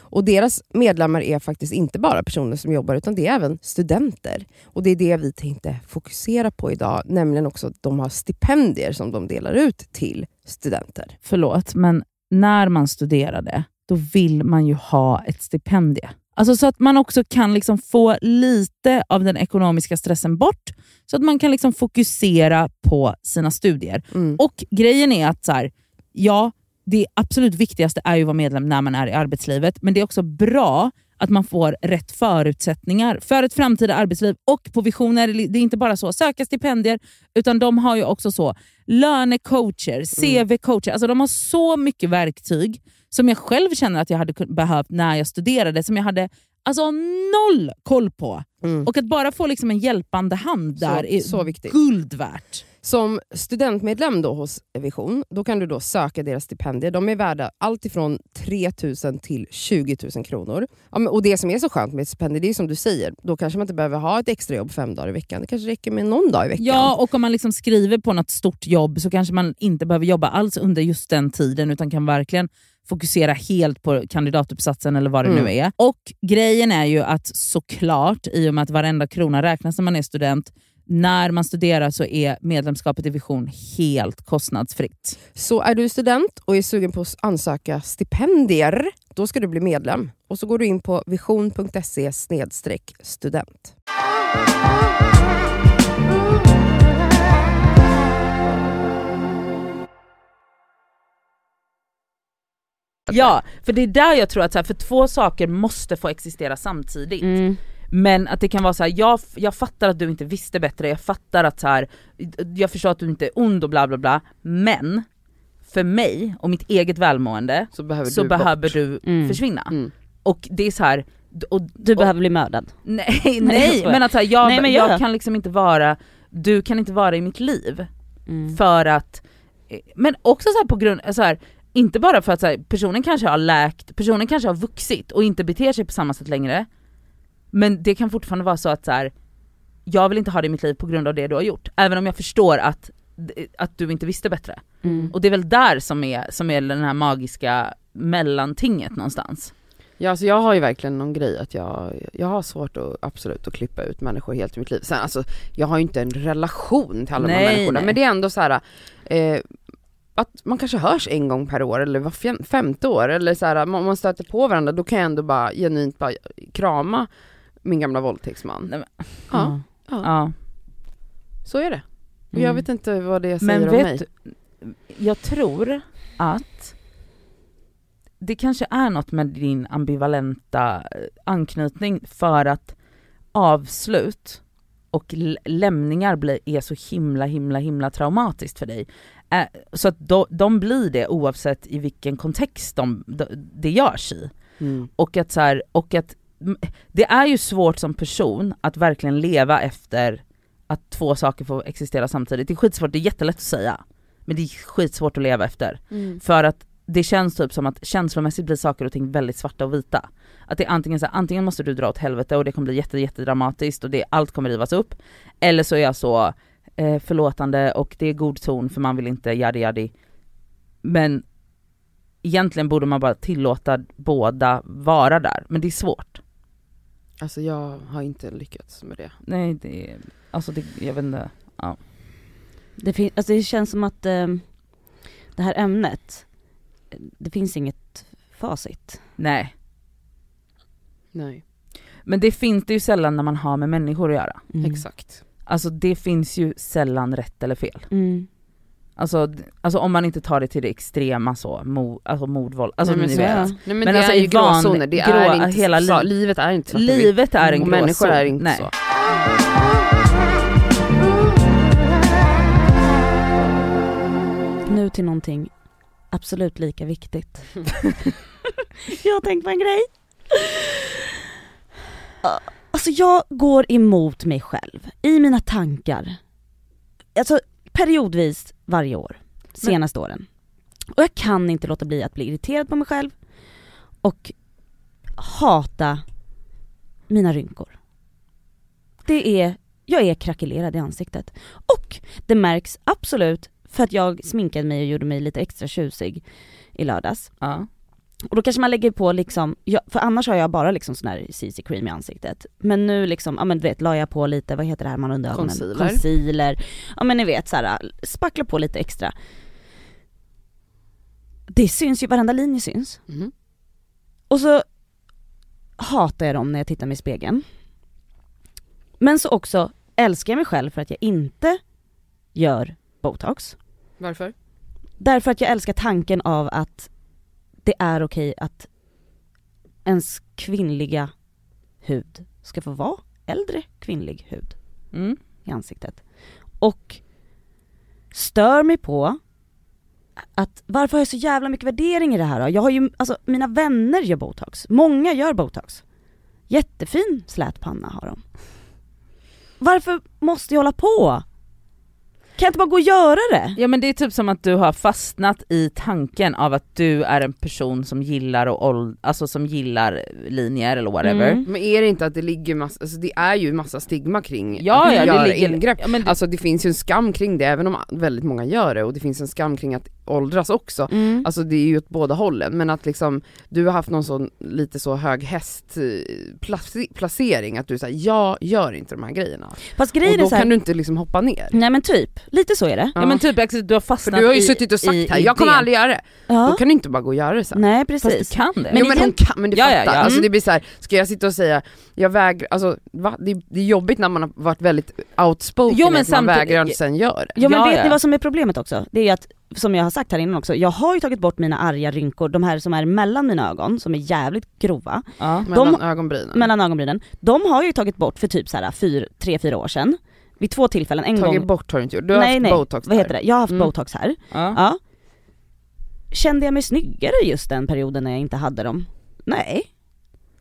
Och deras medlemmar är faktiskt inte bara personer som jobbar utan det är även studenter. Och det är det vi tänkte fokusera på idag, nämligen också att de har stipendier som de delar ut till studenter. Förlåt, men när man studerade, då vill man ju ha ett stipendie. Alltså så att man också kan liksom få lite av den ekonomiska stressen bort, så att man kan liksom fokusera på sina studier. Mm. Och grejen är att så här, ja, det absolut viktigaste är ju att vara medlem när man är i arbetslivet, men det är också bra att man får rätt förutsättningar för ett framtida arbetsliv. Och på Vision är det, är inte bara så söka stipendier, utan de har ju också så lönecoacher, CV-coacher. Alltså de har så mycket verktyg som jag själv känner att jag hade behövt när jag studerade, som jag hade alltså noll koll på. Mm. Och att bara få liksom en hjälpande hand Så- där är så viktigt. guld värt. Som studentmedlem då hos Vision, då kan du då söka deras stipendier. De är värda allt ifrån 3 000 till 20 000 kronor. Ja, och det som är så skönt med ett stipendium, det är som du säger, då kanske man inte behöver ha ett extrajobb fem dagar i veckan. Det kanske räcker med någon dag i veckan. Ja, och om man liksom skriver på något stort jobb så kanske man inte behöver jobba alls under just den tiden utan kan verkligen fokusera helt på kandidatuppsatsen eller vad det Mm. nu är. Och grejen är ju att såklart, i och med att varenda krona räknas när man är student, när man studerar så är medlemskapet i Vision helt kostnadsfritt. Så är du student och är sugen på att ansöka stipendier, då ska du bli medlem. Och så går du in på vision.se student. Ja, för det är där jag tror att så här, för två saker måste få existera samtidigt. Mm. Men att det kan vara så här, jag, jag fattar att du inte visste bättre, jag fattar att så här, jag förstår att du inte är ond och bla bla bla, men för mig och mitt eget välmående Så behöver så du behöver du Mm. försvinna. Mm. Och det är så här, och, Du och, behöver bli mördad. nej, <laughs> nej, men att så här, jag, Nej, men jag jag- kan liksom inte vara, du kan inte vara i mitt liv Mm. för att, men också så här på grund, så inte bara för att så här, personen kanske har läkt, personen kanske har vuxit och inte beter sig på samma sätt längre. Men det kan fortfarande vara så att så här, jag vill inte ha det i mitt liv på grund av det du har gjort. Även om jag förstår att, att du inte visste bättre. Mm. Och det är väl där som är, som är den här magiska mellantinget någonstans. Ja, alltså jag har ju verkligen någon grej att jag, jag har svårt att absolut att klippa ut människor helt i mitt liv. Sen alltså, jag har ju inte en relation till alla de här Nej, människorna nej. men det är ändå så här. Eh, att man kanske hörs en gång per år eller var fem, femte år eller så här, om man stöter på varandra då kan jag ändå bara genuint bara krama min gamla våldtäktsman. Nej, men- Ja, Ja. ja, ja. så är det. Och Mm. jag vet inte vad det säger Men om mig. vet du, jag tror att det kanske är något med din ambivalenta eh, anknytning för att avslut och lämningar blir, är så himla himla himla traumatiskt för dig. Eh, så att de, de blir det oavsett i vilken kontext de, de, det görs i. Mm. Och att, så här, och att det är ju svårt som person att verkligen leva efter att två saker får existera samtidigt. Det är skitsvårt, det är jättelätt att säga. Men det är skitsvårt att leva efter. Mm. För att det känns typ som att känslomässigt blir saker och ting väldigt svarta och vita. Att det är antingen så här, antingen måste du dra åt helvete och det kommer bli jätte, jättedramatiskt och det, allt kommer rivas upp. Eller så är jag så eh, förlåtande och det är god ton för man vill inte yadi yadi. Men egentligen borde man bara tillåta båda vara där, men det är svårt. Alltså jag har inte lyckats med det. Nej det är, alltså det, jag vet inte. Det, fin- alltså det känns som att ehm, det här ämnet, eh, det finns inget facit. Nej. Nej, Men det finns det ju sällan när man har med människor att göra. Mm. exakt. Alltså det finns ju sällan rätt eller fel. Mm. Alltså, alltså om man inte tar det till det extrema så, mo, alltså mordvåld, alltså Nej, men ni så är vet. det. Nej, men, Men det alltså är ju gråzoner, det grå- är inte hela så, liv- livet är inte vitt. Livet är en gråzon. människor är inte Nej. så. Nu till någonting absolut lika viktigt. <laughs> jag har tänkt på en grej. Alltså jag går emot mig själv i mina tankar. Alltså periodvis varje år, senaste åren. Och jag kan inte låta bli att bli irriterad på mig själv och hata mina rynkor. Det är, jag är krackelerad i ansiktet. Och det märks absolut för att jag sminkade mig och gjorde mig lite extra tjusig i lördags. Ja. Och då kanske man lägger på liksom, ja, för annars har jag bara liksom sån här CC cream i ansiktet. Men nu liksom, ja men du vet, la jag på lite, vad heter det här man under ögonen? Concealer. Concealer. Ja men ni vet såhär, spackla på lite extra. Det syns ju, varenda linje syns. Mhm. Och så hatar jag dem när jag tittar mig i spegeln. Men så också älskar jag mig själv för att jag inte gör botox. Varför? Därför att jag älskar tanken av att det är okej att ens kvinnliga hud ska få vara äldre kvinnlig hud Mm. i ansiktet. Och stör mig på att varför har jag så jävla mycket värdering i det här då? Jag har ju, alltså mina vänner gör botox, många gör botox. Jättefin slät panna har de. Varför måste jag hålla på? Kan jag inte bara gå och göra det? Ja men det är typ som att du har fastnat i tanken av att du är en person som gillar och alltså som gillar linjer eller whatever. Mm. Men är det inte att det ligger massa, alltså det är ju massa stigma kring Ja, att ja, göra det ligger, ingrepp. Ja, men det, Alltså det finns ju en skam kring det även om väldigt många gör det och det finns en skam kring att åldras också. Mm. Alltså det är ju åt båda hållen men att liksom du har haft någon sån lite så hög häst eh, plac- placering att du säger jag gör inte de här grejerna. Fast Och grejen är då här, kan du inte liksom hoppa ner. nej men typ, lite så är det. ja men typ Axel, du har För fastnat du har ju i, suttit och sagt i här, jag kommer idén. aldrig göra det. Då Ja. kan du inte bara gå och göra det sen. Nej Fast precis. du kan det. Men jo men hon kan, men du Ja, ja, fattar. ja. Alltså Mm. det blir så här, ska jag sitta och säga, jag vägrar, alltså va? Det, det är jobbigt när man har varit väldigt outspoken Jo, men att man vägrar och sen gör det. Ja men Ja, vet ja. ni vad som är problemet också? Det är att, som jag har sagt här innan också, jag har ju tagit bort mina arga rynkor, de här som är mellan mina ögon, som är jävligt grova, Ja. Mellan ögonbrynen. mellan ögonbrynen. De har jag ju tagit bort för typ såhär 3-4 år sedan. Vid två tillfällen, en Tagit gång. bort har du inte gjort, du har nej haft nej, botox vad där. heter det? Jag har haft Mm. botox här. Ja. Ja. Kände jag mig snyggare just den perioden när jag inte hade dem? Nej.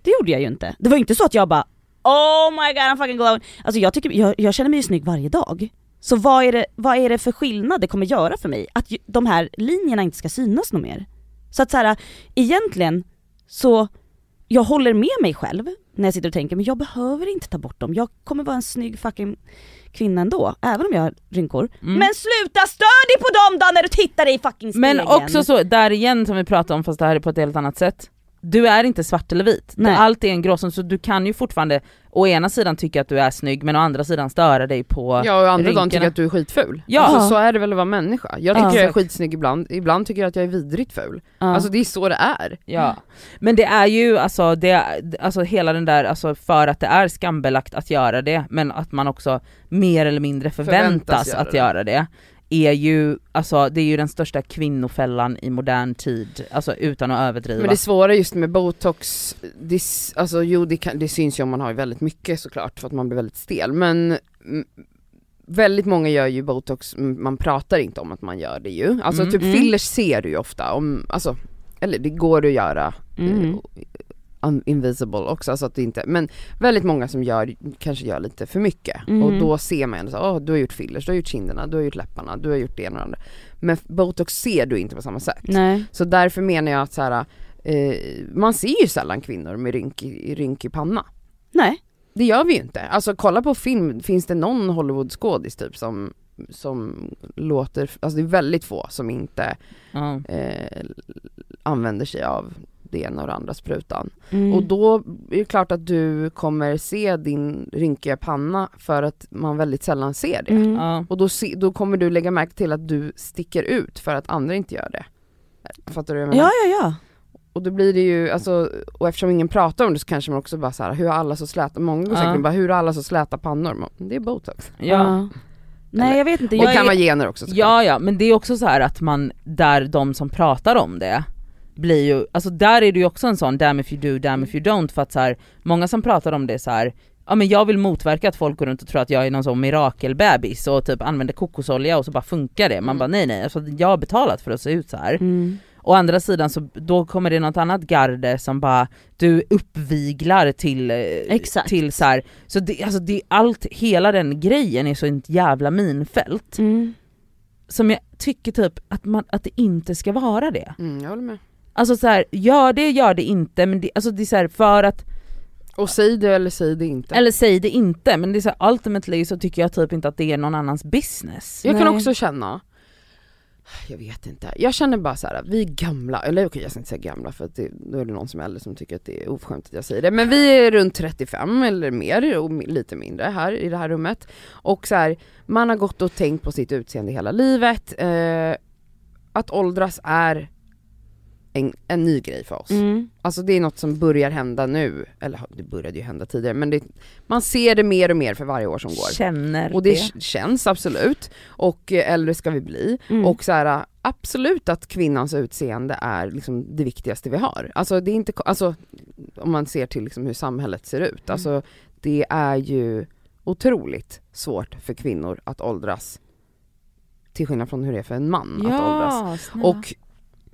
Det gjorde jag ju inte. Det var ju inte så att jag bara Oh my god I'm fucking glowing. Alltså jag, tycker, jag, jag känner mig ju snygg varje dag. Så vad är, det, vad är det för skillnad det kommer göra för mig? Att de här linjerna inte ska synas något mer. Så att så här, egentligen så, jag håller med mig själv när jag sitter och tänker men jag behöver inte ta bort dem. Jag kommer vara en snygg fucking kvinna ändå, även om jag har rynkor. Mm. Men sluta stör dig på dem då när du tittar i fucking spegeln! Men också så, där igen som vi pratade om fast det här är på ett helt annat sätt. Du är inte svart eller vit, Nej. allt är en gråzon så du kan ju fortfarande å ena sidan tycka att du är snygg men å andra sidan störa dig på Ja och andra dagen rynkorna. tycker jag att du är skitful. Ja. Alltså, så är det väl att vara människa. Jag tycker Ja. jag är skitsnygg ibland, ibland tycker jag att jag är vidrigt ful. Ja. Alltså det är så det är. Ja, men det är ju alltså, det, alltså hela den där, alltså för att det är skambelagt att göra det, men att man också mer eller mindre förväntas, Förväntas göra att det. göra det, är ju, alltså det är ju den största kvinnofällan i modern tid, alltså utan att överdriva. Men det svåra just med botox, det, alltså jo det, kan, det syns ju om man har väldigt mycket såklart för att man blir väldigt stel men Väldigt många gör ju botox, man pratar inte om att man gör det ju. Alltså Mm. typ Mm. fillers ser du ju ofta, om, alltså, eller det går att göra Mm. Invisible också så att det inte, men väldigt många som gör, kanske gör lite för mycket Mm. och då ser man ändå så, åh du har gjort fillers, du har gjort kinderna, du har gjort läpparna, du har gjort det ena och det andra. Men botox ser du inte på samma sätt. Nej. Så därför menar jag att så här, eh, man ser ju sällan kvinnor med rynkig, panna. Nej. Det gör vi ju inte. Alltså kolla på film, finns det någon Hollywood-skådis typ som, som låter, alltså det är väldigt få som inte ja. eh, använder sig av det ena och det andra sprutan. Mm. Och då är det klart att du kommer se din rynkiga panna för att man väldigt sällan ser det. Mm. Ja. Och då, se, då kommer du lägga märke till att du sticker ut för att andra inte gör det. Fattar du vad jag menar? Ja, ja, ja. Och då blir det ju, alltså, och eftersom ingen pratar om det så kanske man också bara så här, hur har alla så släta, många går Ja. säkert bara, hur har alla så släta pannor? Man, Det är botox. Ja. Nej jag vet inte, Och det kan är... vara gener också ja, ja, men det är också så här att man, där de som pratar om det, blir ju, alltså där är det ju också en sån damn if you do, damn if you don't för att så här, många som pratar om det så här. Ja men jag vill motverka att folk går runt och tror att jag är någon sån mirakelbebis och typ använder kokosolja och så bara funkar det. Man Mm. bara nej nej, alltså, jag har betalat för att se ut så här. Mm. Å andra sidan så då kommer det något annat garde som bara du uppviglar till, eh, Exakt. till så här. så det, alltså det, allt, hela den grejen är så ett jävla minfält Mm. som jag tycker typ att, man, att det inte ska vara det. Mm, jag håller med. Alltså så här, gör det, gör det inte, men det, alltså det är så här, för att, Och säg det eller säg det inte. eller säg det inte, men det är så här, ultimately så tycker jag typ inte att det är någon annans business. jag kan Nej. också känna, jag vet inte, jag känner bara så här, vi är gamla, eller okej jag ska inte säga gamla för att det, då är det någon som är äldre som tycker att det är oförskämt att jag säger det, men vi är runt 35 eller mer och lite mindre här i det här rummet. Och så här, man har gått och tänkt på sitt utseende hela livet, eh, att åldras är en, en ny grej för oss. Mm. Alltså det är något som börjar hända nu, eller det började ju hända tidigare men det, man ser det mer och mer för varje år som går. Känner Och det, det. känns absolut, och eh, äldre ska vi bli. Mm. Och så här, absolut att kvinnans utseende är liksom det viktigaste vi har. Alltså det är inte, alltså om man ser till liksom hur samhället ser ut, alltså det är ju otroligt svårt för kvinnor att åldras till skillnad från hur det är för en man att åldras. Ja, snälla. Och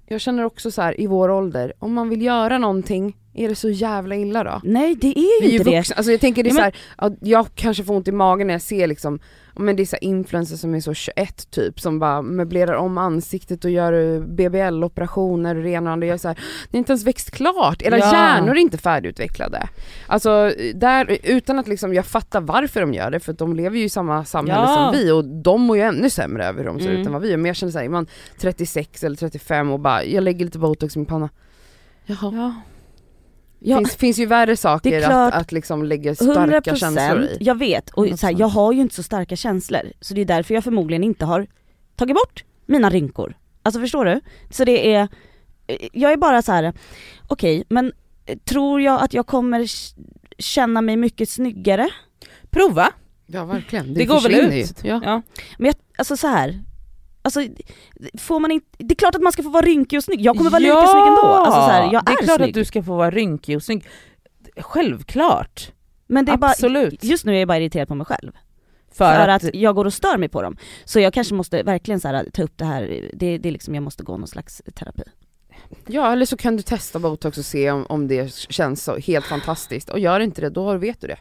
jag känner också så här i vår ålder, om man vill göra någonting är det så jävla illa då? Nej det är Vi ju är inte det. vuxna, alltså jag tänker det är Ja, så här, jag kanske får ont i magen när jag ser liksom, men det är så influencers som är så 21 typ som bara möblerar om ansiktet och gör BBL-operationer och det ena och är så här, det är inte ens växt klart, era Ja. hjärnor är inte färdigutvecklade. Alltså där, utan att liksom jag fattar varför de gör det, för de lever ju i samma samhälle Ja. som vi och de mår ju ännu sämre över hur de ser Mm. ut än vad vi gör. Men jag känner såhär, är man 36 eller 35 och bara, jag lägger lite botox i min panna. Jaha. Ja. Det Ja, finns, finns ju värre saker Det är klart. att, att liksom lägga starka känslor i. jag vet. Och så här, 100%. jag har ju inte så starka känslor. Så det är därför jag förmodligen inte har tagit bort mina rynkor. Alltså förstår du? Så det är, jag är bara så här: okej men eh, tror jag att jag kommer känna mig mycket snyggare? Prova! Ja verkligen, Det går väl ut? Ju. Ja. Ja. Men jag, alltså så här. Alltså får man inte, det är klart att man ska få vara rynkig och snygg, jag kommer vara lika snygg ändå. Alltså så här, jag det är, är, klart snygg. att du ska få vara rynkig och snygg. Självklart! men det är bara, Absolut. just nu är jag bara irriterad på mig själv. För, För, att, att, jag går och stör mig på dem. Så jag kanske måste verkligen så här, ta upp det här, det, det är liksom, jag måste gå någon slags terapi. ja eller så kan du testa botox och se om, om det känns så helt fantastiskt och gör inte det då vet du det.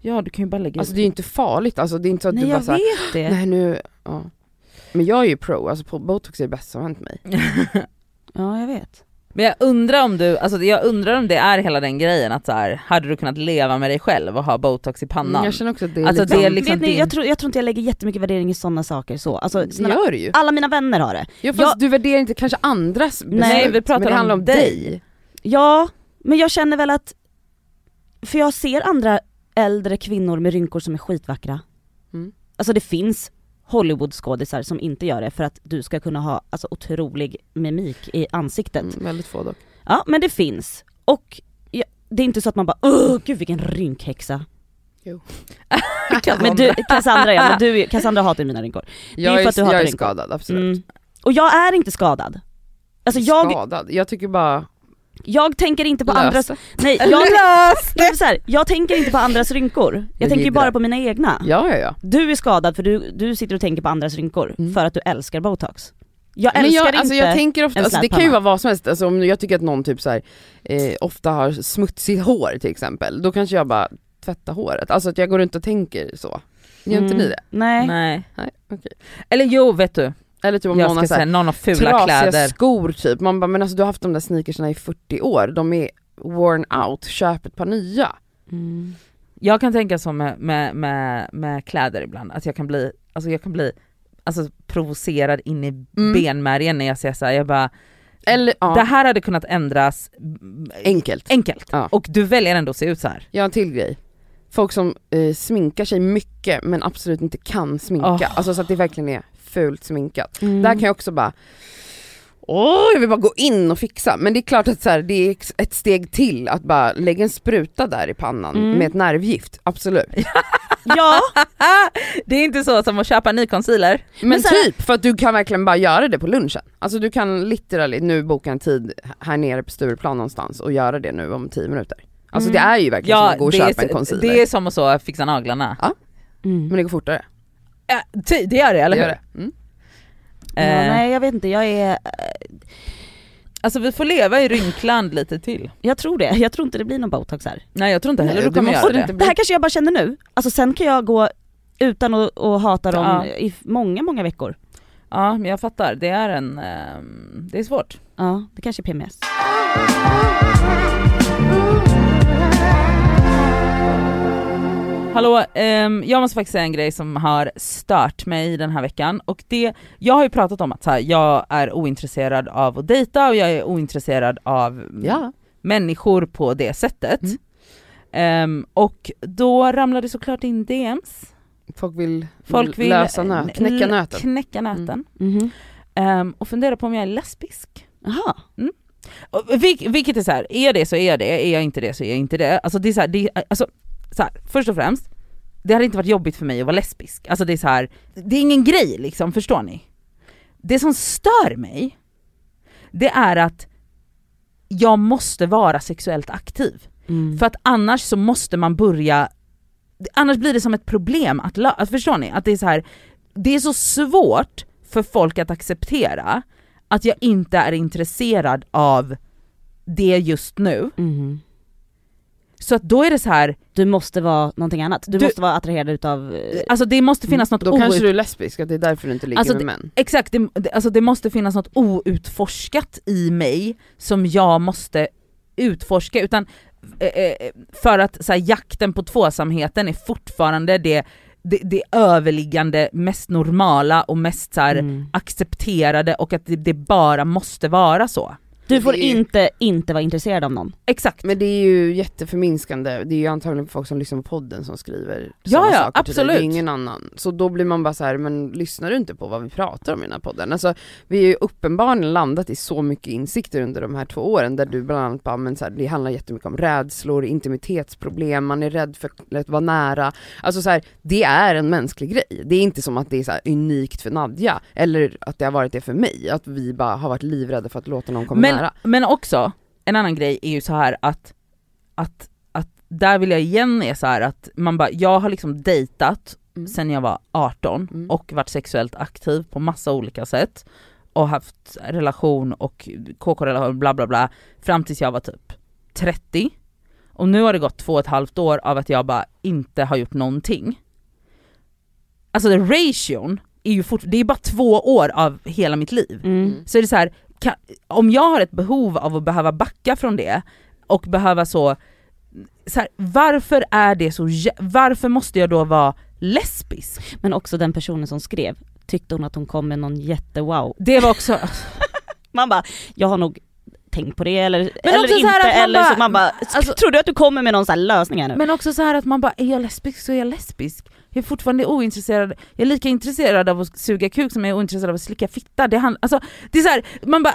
ja du kan ju bara lägga Alltså det är ju inte farligt, alltså det är inte så att Nej du bara jag så här, vet det. nej nu, ja. Men jag är ju pro, alltså botox är det bästa som hänt mig. <laughs> Ja jag vet. Men jag undrar om du, alltså jag undrar om det är hela den grejen att så här, hade du kunnat leva med dig själv och ha botox i pannan? Mm, jag känner också att det är Alltså, lite, det är liksom vet ni, din- jag, tror, jag tror inte jag lägger jättemycket värdering i sådana saker så. Alltså, det snälla, gör det ju. alla mina vänner har det. Ja fast jag- du värderar inte kanske andras beslut, Nej, vi pratar men det om handlar om dig. dig. Ja, men jag känner väl att, för jag ser andra äldre kvinnor med rynkor som är skitvackra. Mm. Alltså det finns Hollywoodskådisar som inte gör det för att du ska kunna ha alltså, otrolig mimik i ansiktet. Mm, väldigt få dock. Ja men det finns. Och ja, det är inte så att man bara åh gud vilken rynkhäxa. <laughs> Men du, Cassandra ja, men du, Cassandra hatar mina rynkor. är Jag för är, att du hatar jag är rynkor. skadad, absolut. Mm. Och jag är inte skadad. Alltså jag, Skadad? Jag tycker bara, jag tänker inte på lös andras, nej <laughs> jag, Lös jag, så här, jag tänker inte på andras rynkor. Jag Men tänker ju bara på mina egna. Ja ja ja. Du är skadad för du, du sitter och tänker på andras rynkor Mm. för att du älskar botox. Jag Men älskar jag, inte alltså jag tänker ofta, alltså det kan ju vara vad som helst, alltså om jag tycker att någon typ så här, eh, ofta har smutsigt hår till exempel, då kanske jag bara tvättar håret, alltså att jag går runt och tänker så. Gör inte ni Mm, det? Nej. Nej. Nej, okej. Eller jo vet du, Eller typ om jag någon har säga någon har fula trasiga kläder. skor typ, man bara men alltså du har haft de där sneakersna i 40 år, de är worn out, köp ett par nya. Mm. Jag kan tänka så med, med, med, med kläder ibland, att jag kan bli, alltså jag kan bli alltså, provocerad in i Mm. benmärgen när jag ser såhär, jag bara, Eller ja, det här hade kunnat ändras enkelt. enkelt, Ja. och du väljer ändå att se ut så här. Jag har en till grej. Folk som eh, sminkar sig mycket men absolut inte kan sminka, Oh. alltså så att det verkligen är fult sminkat. Mm. Där kan jag också bara Åh, jag vill bara gå in och fixa. Men det är klart att så här, det är ett steg till att bara lägga en spruta där i pannan Mm. med ett nervgift, absolut. <laughs> Ja, Det är inte så som att köpa en ny concealer. Men, så här- typ, för att du kan verkligen bara göra det på lunchen. Alltså du kan literally nu boka en tid här nere på Stureplan någonstans och göra det nu om 10 minuter. Alltså Mm. det är ju verkligen som att gå och köpa en är, concealer. det är som att så fixa naglarna. mm. Men det går fortare. Ja, ty- det gör det eller Det hur? gör det. Mm. ja, Eh, nej jag vet inte, jag är, Alltså vi får leva i rynkland lite till. jag tror det. Jag tror inte det blir någon botox här. Nej jag tror inte heller Nej, du det kommer göra det Det här kanske jag bara känner nu, alltså sen kan jag gå utan att, att hata dem Ja. i många, många veckor. Ja men jag fattar, det är en, ehm, det är svårt. Ja, det kanske är PMS. Hallå, ehm, jag måste faktiskt säga en grej som har stört mig den här veckan och det, jag har ju pratat om att här, jag är ointresserad av att dejta och jag är ointresserad av Ja. människor på det sättet. Mm. Ehm, och då ramlade såklart in DMs. Folk vill, Folk vill lösa nöt, knäcka l- nöten. Knäcka nöten. Mhm. Ehm, och fundera på om jag är lesbisk. Jaha. Och vil- vilket är så här, är jag det så är jag det, är jag inte det så är jag inte det. Alltså det är så här, det alltså, så här, först och främst, det hade inte varit jobbigt för mig att vara lesbisk. Alltså det är så här, det är ingen grej liksom, förstår ni? Det som stör mig, det är att jag måste vara sexuellt aktiv. Mm. För att annars så måste man börja, annars blir det som ett problem att lösa, förstår ni? Att det är så här, det är så svårt för folk att acceptera att jag inte är intresserad av det just nu. Mhm. Så att då är det så här, Du måste vara någonting annat, du, Du- måste vara attraherad utav... eh, alltså det måste finnas något Då kanske out- du är lesbisk, att det är därför du inte ligger Alltså med det- män. Exakt, det, det- alltså det måste finnas något outforskat i mig som jag måste utforska utan eh, eh, för att så här, jakten på tvåsamheten är fortfarande det, det, det överliggande, mest normala och mest så här, Mm. accepterade och att det, det bara måste vara så. Du får är- inte inte vara intresserad av någon. Exakt. Men det är ju jätteförminskande, det är ju antagligen folk som lyssnar på podden som skriver Ja, ja, saker till dig, det absolut. är ingen annan. Så då blir man bara så här, men lyssnar du inte på vad vi pratar om i den här podden? Alltså vi har ju uppenbarligen landat i så mycket insikter under de här två åren där du bland annat bara, men så här, det handlar jättemycket om rädslor, intimitetsproblem, man är rädd för att vara nära. Alltså så här, det är en mänsklig grej. Det är inte som att det är så här unikt för Nadja, eller att det har varit det för mig, att vi bara har varit livrädda för att låta någon komma Men, nära. Men också, en annan grej är ju så här att, att, att där vill jag igen är så här att man bara, jag har liksom dejtat Mm. sen jag var 18 Mm. och varit sexuellt aktiv på massa olika sätt och haft relation och KK-relation bla bla bla fram tills jag var typ 30 och nu har det gått två och ett halvt år av att jag bara inte har gjort någonting. Alltså det ration är ju fort, det är bara två år av hela mitt liv. Mm. Så är det så här, kan, om jag har ett behov av att behöva backa från det och behöva så, så här, varför är det så, varför måste jag då vara lesbisk? Men också den personen som skrev, tyckte hon att hon kom med någon jättewow. Det var också, <laughs> Man bara, jag har nog tänkt på det eller, eller också så inte, man eller bara- så man bara, alltså- tror du att du kommer med någon lösning här nu? men också så här att man bara, är jag lesbisk så är jag lesbisk. Jag är fortfarande ointresserad, jag är lika intresserad av att suga kuk som jag är ointresserad av att slicka fitta. Det, hand, alltså, det är så här, man bara,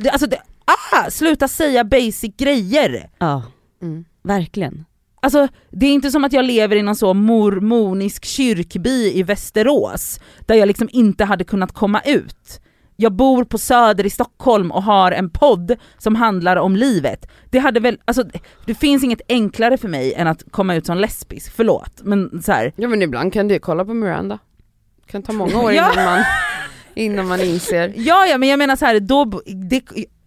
det, alltså det, ah, sluta säga basic grejer. Ja, Mm. verkligen. Alltså det är inte som att jag lever i någon så mormonisk kyrkby i Västerås, där jag liksom inte hade kunnat komma ut. Jag bor på Söder i Stockholm och har en podd som handlar om livet. Det hade väl, alltså det finns inget enklare för mig än att komma ut som lesbisk, förlåt men så här. Ja men ibland kan du kolla på Miranda. Det kan ta många år <laughs> Ja. innan, man, innan man inser. Ja ja men jag menar så här, då, det,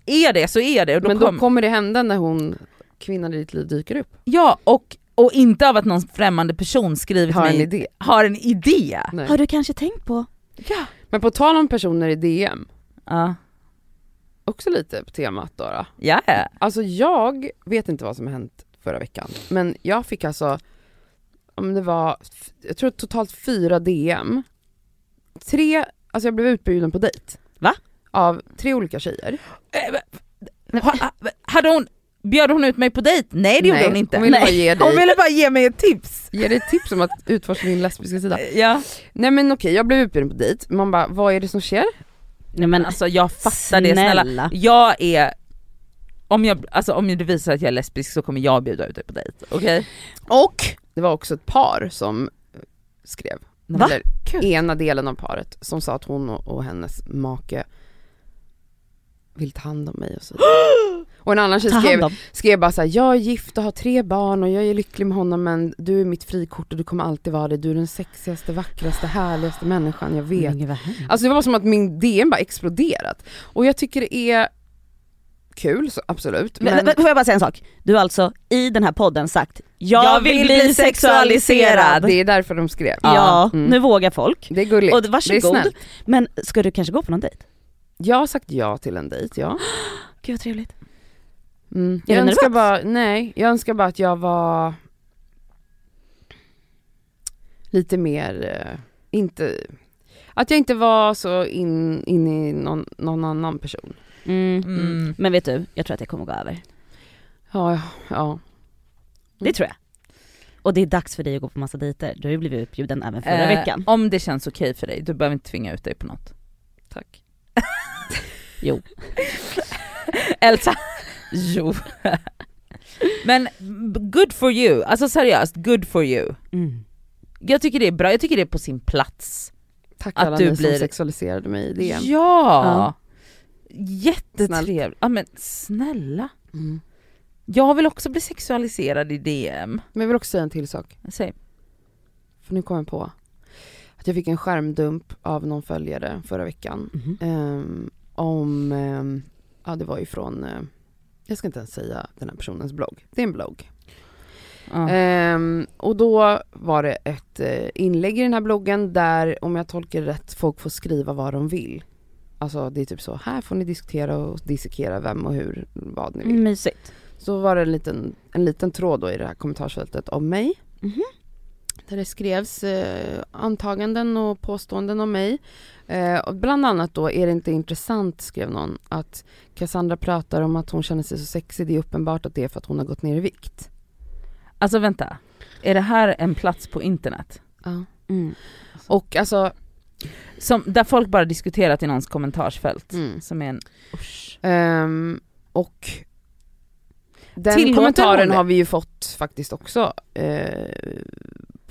är det så är det. Då Men då kom- kommer det hända när hon, kvinnan i ditt liv dyker upp. Ja och, och inte av att någon främmande person skriver till Har en mig, idé. har en idé. Nej. Har du kanske tänkt på? Ja. Men på tal om personer i DM, Ja. också lite på temat då. då. Ja, ja. Alltså jag vet inte vad som har hänt förra veckan, men jag fick alltså, om det var, jag tror totalt fyra DM. Tre, alltså jag blev utbjuden på dejt. Va? Av tre olika tjejer. Ha, ha- hade hon, bjöd hon ut mig på dejt? Nej det gjorde Nej, hon inte. Hon ville bara Nej. ge Hon dig, ville bara ge mig ett tips. ge dig ett tips om att utforska din lesbiska sida. Ja. Nej men okej, jag blev utbjuden på dejt, man bara, vad är det som sker? Nej men Alltså jag fattar det snälla. Jag är, om, jag, alltså, om det visar att jag är lesbisk så kommer jag bjuda ut dig på dejt, okej? Och det var också ett par som skrev, Va? eller Kul. ena delen av paret, som sa att hon och, och hennes make vill ta hand om mig och så. <gasps> Och en annan tjej skrev, skrev bara såhär, jag är gift och har tre barn och jag är lycklig med honom men du är mitt frikort och du kommer alltid vara det, du är den sexigaste, vackraste, härligaste människan jag vet. Men. Alltså det var som att min DM bara exploderat. Och jag tycker det är kul, så absolut. Men, Men, men, får jag bara säga en sak? Du har alltså i den här podden sagt, jag, vill, bli sexualiserad. det är därför de skrev. Ja, Mm. nu vågar folk. Det är gulligt. Och det är varsågod. snällt. Men ska du kanske gå på någon dejt? Jag har sagt ja till en dejt, ja. <gasps> Gud vad trevligt. Mm. Jag du önskar nervös? bara, nej, jag önskar bara att jag var lite mer, eh, inte, att jag inte var så in, in i någon, någon annan person. Mm. Mm. Men vet du, jag tror att det kommer gå över. Ja, ja. Det tror jag. Och det är dags för dig att gå på massa dejter. Du har ju blivit utbjuden även förra Eh, veckan. Om det känns okej för dig, du behöver inte tvinga ut dig på något. Tack. <laughs> Jo. Elsa, jo. Men good for you, alltså seriöst, good for you. Mm. Jag tycker det är bra, jag tycker det är på sin plats. Tack Att alla du ni blir- som sexualiserade mig i DM. Ja! Snällt. Jättetrevligt. Ja men snälla. Mm. Jag vill också bli sexualiserad i DM. Men jag vill också säga en till sak. Säg. För nu kom jag på att jag fick en skärmdump av någon följare förra veckan. Mhm. Ehm, om, ehm, ja det var ju från, eh, jag ska inte ens säga den här personens blogg, det är en blogg. Ehm, och då var det ett eh, inlägg i den här bloggen där, om jag tolkar det rätt, folk får skriva vad de vill. Alltså det är typ så, här får ni diskutera och dissekera vem och hur, vad ni vill. Mysigt. Så var det en liten, en liten tråd då i det här kommentarsfältet om mig. Mhm. Där det skrevs eh, antaganden och påståenden om mig. Eh, och bland annat då, är det inte intressant, skrev någon, att Cassandra pratar om att hon känner sig så sexig. Det är uppenbart att det är för att hon har gått ner i vikt. Alltså vänta, är det här en plats på internet? Ja. Mm. Och alltså, Som, där folk bara diskuterat i någons kommentarsfält, mm. som är en usch. Ehm, och den Tillåter kommentaren har vi ju fått faktiskt också eh,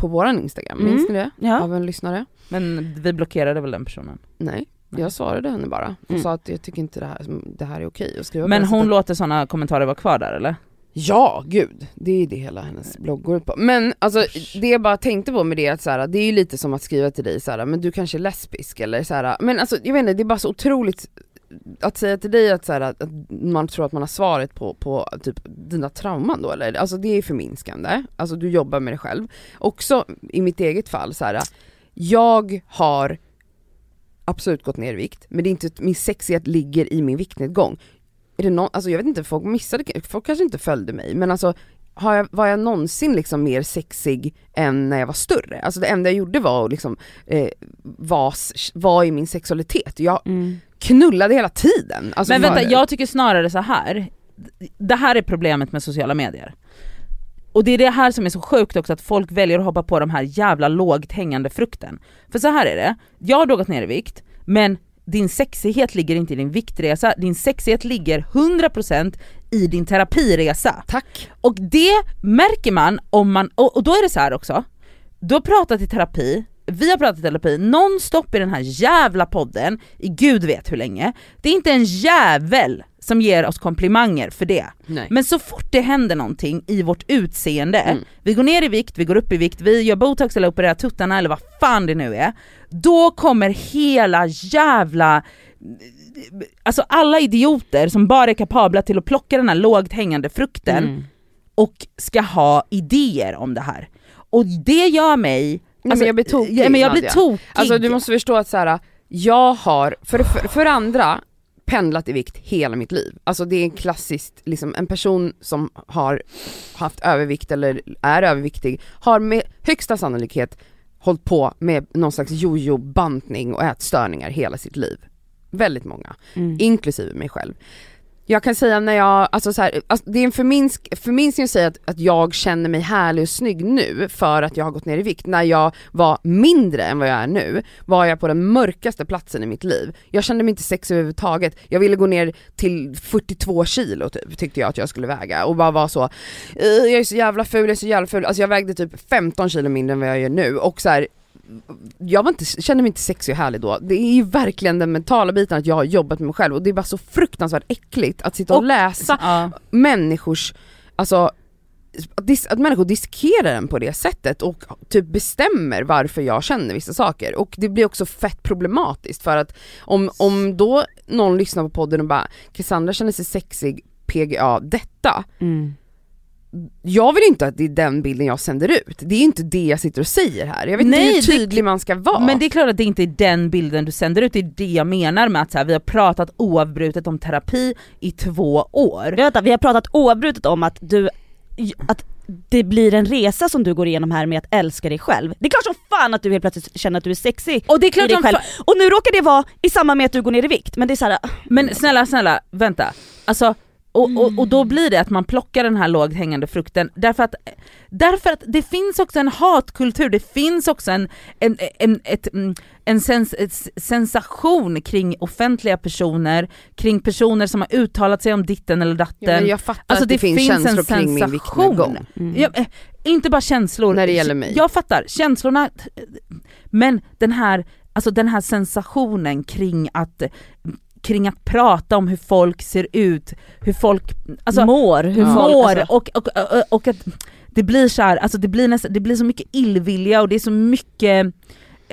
på våran Instagram, Mm. minns ni det? Ja. Av en lyssnare. Men vi blockerade väl den personen. Nej, jag svarade henne bara och Mm. sa att jag tycker inte det här, det här är okej att skriva Men hon sättet. låter sådana kommentarer vara kvar där eller? Ja, gud. Det är det hela hennes blogg går ut på. Men alltså det jag bara tänkte på med det är att så här, det är ju lite som att skriva till dig så här, men du kanske är lesbisk eller så här, men alltså jag vet inte, det är bara så otroligt att säga till dig att, så här, att man tror att man har svaret på, på typ dina trauman då eller, alltså det är förminskande, alltså du jobbar med dig själv. Också i mitt eget fall så här, jag har absolut gått ner i vikt, men det är inte, min sexighet ligger i min viktnedgång. Är det någon, alltså jag vet inte, folk missade, folk kanske inte följde mig, men alltså har jag, var jag någonsin liksom mer sexig än när jag var större? Alltså det enda jag gjorde var att liksom, eh, var, var i min sexualitet. Jag Mm knullade hela tiden. Alltså Men vänta, jag tycker snarare så här. det här är problemet med sociala medier. Och det är det här som är så sjukt också, att folk väljer att hoppa på de här jävla lågt hängande frukten. För så här är det, jag har då gått ner i vikt, men din sexighet ligger inte i din viktresa, din sexighet ligger 100% i din terapiresa. Tack. Och det märker man om man, och, och då är det så här också, du har pratat i terapi, vi har pratat terapi nonstop i den här jävla podden i gud vet hur länge. Det är inte en jävel som ger oss komplimanger för det. Nej. Men så fort det händer någonting i vårt utseende, Mm. vi går ner i vikt, vi går upp i vikt, vi gör botox eller opererar tuttarna eller vad fan det nu är, då kommer hela jävla Alltså alla idioter som bara är kapabla till att plocka den här lågt hängande frukten Mm. och ska ha idéer om det här. Och det gör mig... men jag blir tokig, ja, men jag blir tokig. Alltså du måste förstå att så här, jag har, för, för, för andra, pendlat i vikt hela mitt liv. Alltså det är en klassiskt, liksom, en person som har haft övervikt eller är överviktig har med högsta sannolikhet hållit på med någon slags jojo-bantning och ätstörningar hela sitt liv. Väldigt många, Mm. inklusive mig själv. Jag kan säga när jag, alltså så här, alltså det är en förminsk, förminskning att säga att, att jag känner mig härlig och snygg nu för att jag har gått ner i vikt. När jag var mindre än vad jag är nu var jag på den mörkaste platsen i mitt liv. Jag kände mig inte sexig överhuvudtaget. Jag ville gå ner till 42 kilo typ, tyckte jag att jag skulle väga och bara vara så, jag är så jävla ful, jag är så jävla ful. Alltså jag vägde typ 15 kilo mindre än vad jag gör nu och så här, jag var inte, kände mig inte sexig och härlig då. Det är ju verkligen den mentala biten att jag har jobbat med mig själv och det är bara så fruktansvärt äckligt att sitta och, Och- läsa Ja. människors, alltså att, dis, att människor diskerar den på det sättet och typ bestämmer varför jag känner vissa saker. Och det blir också fett problematiskt för att om, om då någon lyssnar på podden och bara Cassandra känner sig sexig, PGA detta. Mm. Jag vill inte att det är den bilden jag sänder ut. Det är inte det jag sitter och säger här. Jag vet Nej, inte hur det- tydlig man ska vara. Men det är klart att det inte är den bilden du sänder ut, det är det jag menar med att så här, vi har pratat oavbrutet om terapi i två år. Vänta, vi har pratat oavbrutet om att du, att det blir en resa som du går igenom här med att älska dig själv. Det är klart som fan att du helt plötsligt känner att du är sexig Och det är i klart dig som själv. Och nu råkar det vara i samband med att du går ner i vikt, men det är såhär, Men snälla, snälla, vänta. Alltså, och, och, och då blir det att man plockar den här lågt hängande frukten därför att, därför att det finns också en hatkultur, det finns också en, en, en, ett, mm, en sens, sensation kring offentliga personer, kring personer som har uttalat sig om ditten eller datten. ja, jag fattar Alltså att det, det finns, finns en känslor kring min viktnedgång. mm. Ja, eh, inte bara känslor. När det gäller mig. Jag fattar, känslorna, men den här, alltså den här sensationen kring att, kring att prata om hur folk ser ut, hur folk alltså, mår, hur Ja. folk, mår alltså, och, och, och, och att det blir så här, alltså det blir, nästan, det blir så mycket illvilja och det är så mycket,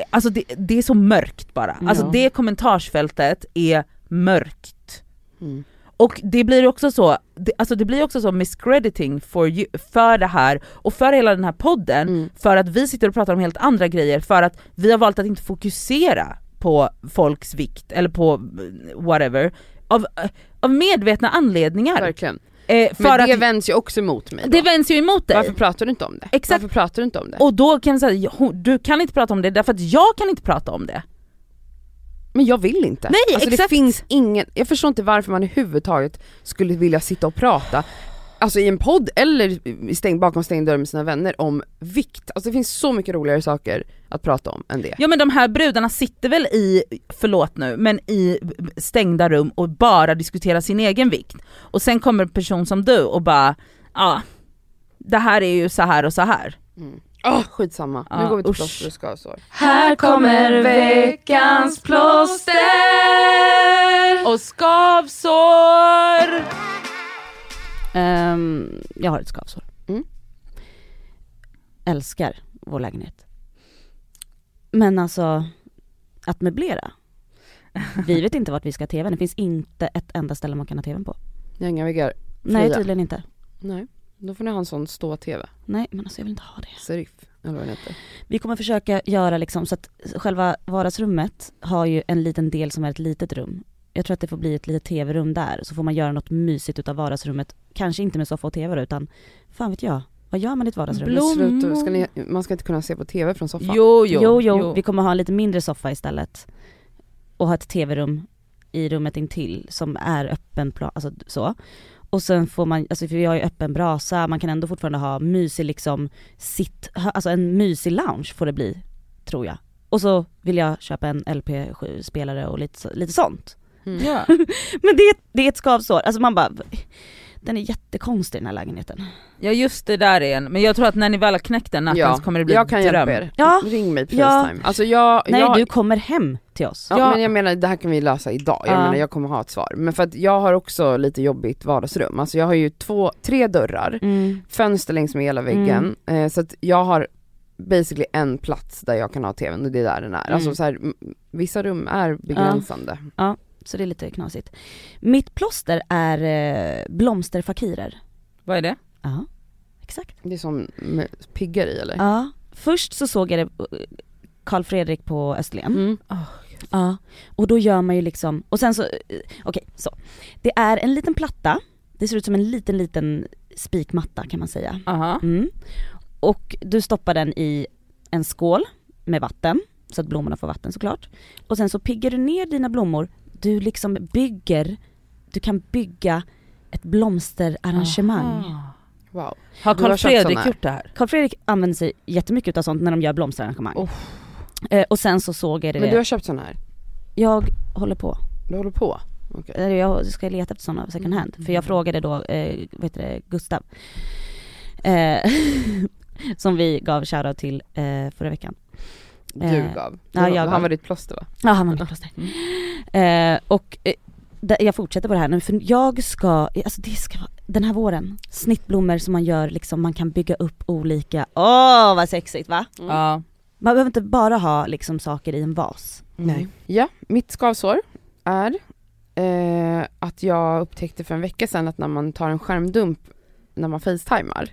alltså det, det är så mörkt bara. Alltså Ja. det kommentarsfältet är mörkt. Mm. Och det blir också så, det, alltså det blir också så miscrediting for you, för det här och för hela den här podden, Mm. för att vi sitter och pratar om helt andra grejer för att vi har valt att inte fokusera på folks vikt eller på whatever, av, av medvetna anledningar. Verkligen. Eh, för Men det att vänds ju också emot mig då. det vänds ju emot dig. Varför pratar du inte om det? Exakt. Varför pratar du inte om det? Och då kan jag säga, "Ja, hon- du kan inte prata om det därför att jag kan inte prata om det. Men jag vill inte. Nej, alltså exakt. det finns ingen, jag förstår inte varför man överhuvudtaget skulle vilja sitta och prata Alltså i en podd eller stäng, bakom stängd dörr med sina vänner om vikt. Alltså det finns så mycket roligare saker att prata om än det. Ja men de här brudarna sitter väl i, förlåt nu, men i stängda rum och bara diskuterar sin egen vikt. Och sen kommer en person som du och bara, ja, ah, det här är ju så här och så här. Mm. Oh, skitsamma, Ja, nu går vi till plåster och skavsår. Här kommer veckans plåster och skavsår! Ehm, jag har ett skavsår. Mm. Älskar vår lägenhet. Men alltså, att möblera. Vi vet inte vart vi ska ha tvn, det finns inte ett enda ställe man kan ha tvn på. Jag har inga väggar. Nej tydligen inte. Nej, då får ni ha en sån stå-tv. Nej men alltså jag vill inte ha det. Serif, eller vad den heter. Vi kommer försöka göra liksom så att själva vardagsrummet har ju en liten del som är ett litet rum. Jag tror att det får bli ett litet tv-rum där, så får man göra något mysigt utav vardagsrummet. Kanske inte med soffa och tv då, utan fan vet jag. Vad gör man i ett vardagsrum? Blom- Sluta, ska ni, man ska inte kunna se på tv från soffan. Jo, jo, Jo, jo, vi kommer ha en lite mindre soffa istället. Och ha ett tv-rum i rummet intill som är öppen plan, alltså så. Och sen får man, alltså för vi har ju öppen brasa, man kan ändå fortfarande ha mysig liksom sitt, alltså en mysig lounge får det bli, tror jag. Och så vill jag köpa en LP-spelare och lite, lite sånt. Mm. Ja. <laughs> Men det, är- det är ett skavsår, alltså man bara, den är jättekonstig den här lägenheten. ja just det där är en, men jag tror att när ni väl har knäckt den natten Ja, så kommer det bli jag kan dröm. hjälpa er. Ja. Ring mig på Ja. Facetime. Alltså jag, Nej jag, du kommer hem till oss. Ja, Ja. men jag menar det här kan vi lösa idag, jag Ja. menar jag kommer ha ett svar. Men för att jag har också lite jobbigt vardagsrum, alltså jag har ju två, tre dörrar, Mm. fönster längs med hela väggen, eh, så att jag har basically en plats där jag kan ha tvn och det är där den är. Mm. Alltså så här, vissa rum är begränsande. Så det är lite knasigt. Mitt plåster är eh, blomsterfakirer. Vad är det? Ja, exakt. Det är som med piggar i eller? Ja, först så såg jag det eh, Karl Fredrik på Österlen. Mm. Ja, och då gör man ju liksom, och sen så, eh, okej så. Det är en liten platta, det ser ut som en liten liten spikmatta kan man säga. Aha. Mm. Och du stoppar den i en skål med vatten, så att blommorna får vatten såklart. Och sen så piggar du ner dina blommor, du liksom bygger, du kan bygga ett blomsterarrangemang. Aha. Wow. Har Carl köpt Fredrik gjort det här? Karl Fredrik använder sig jättemycket av sånt när de gör blomsterarrangemang. Oh. Eh, och sen så såg jag det, Men du har köpt såna här? jag håller på. Du håller på? Eh, Jag ska leta efter sådana second hand. För jag frågade då, eh, vad heter det, Gustav. Eh, <laughs> som vi gav shoutout till eh, förra veckan. Du Eh, gav? ja, Du- jag han gav. var ditt plåster va? Ja, han var mitt plåster. Eh, och eh, jag fortsätter på det här nu, för jag ska, alltså det ska vara, den här våren, snittblommor som man gör liksom, man kan bygga upp olika, åh vad sexigt va? Mm. Ja. Man behöver inte bara ha liksom saker i en vas. Nej. Ja, mitt skavsår är eh, att jag upptäckte för en vecka sedan att när man tar en skärmdump när man facetimar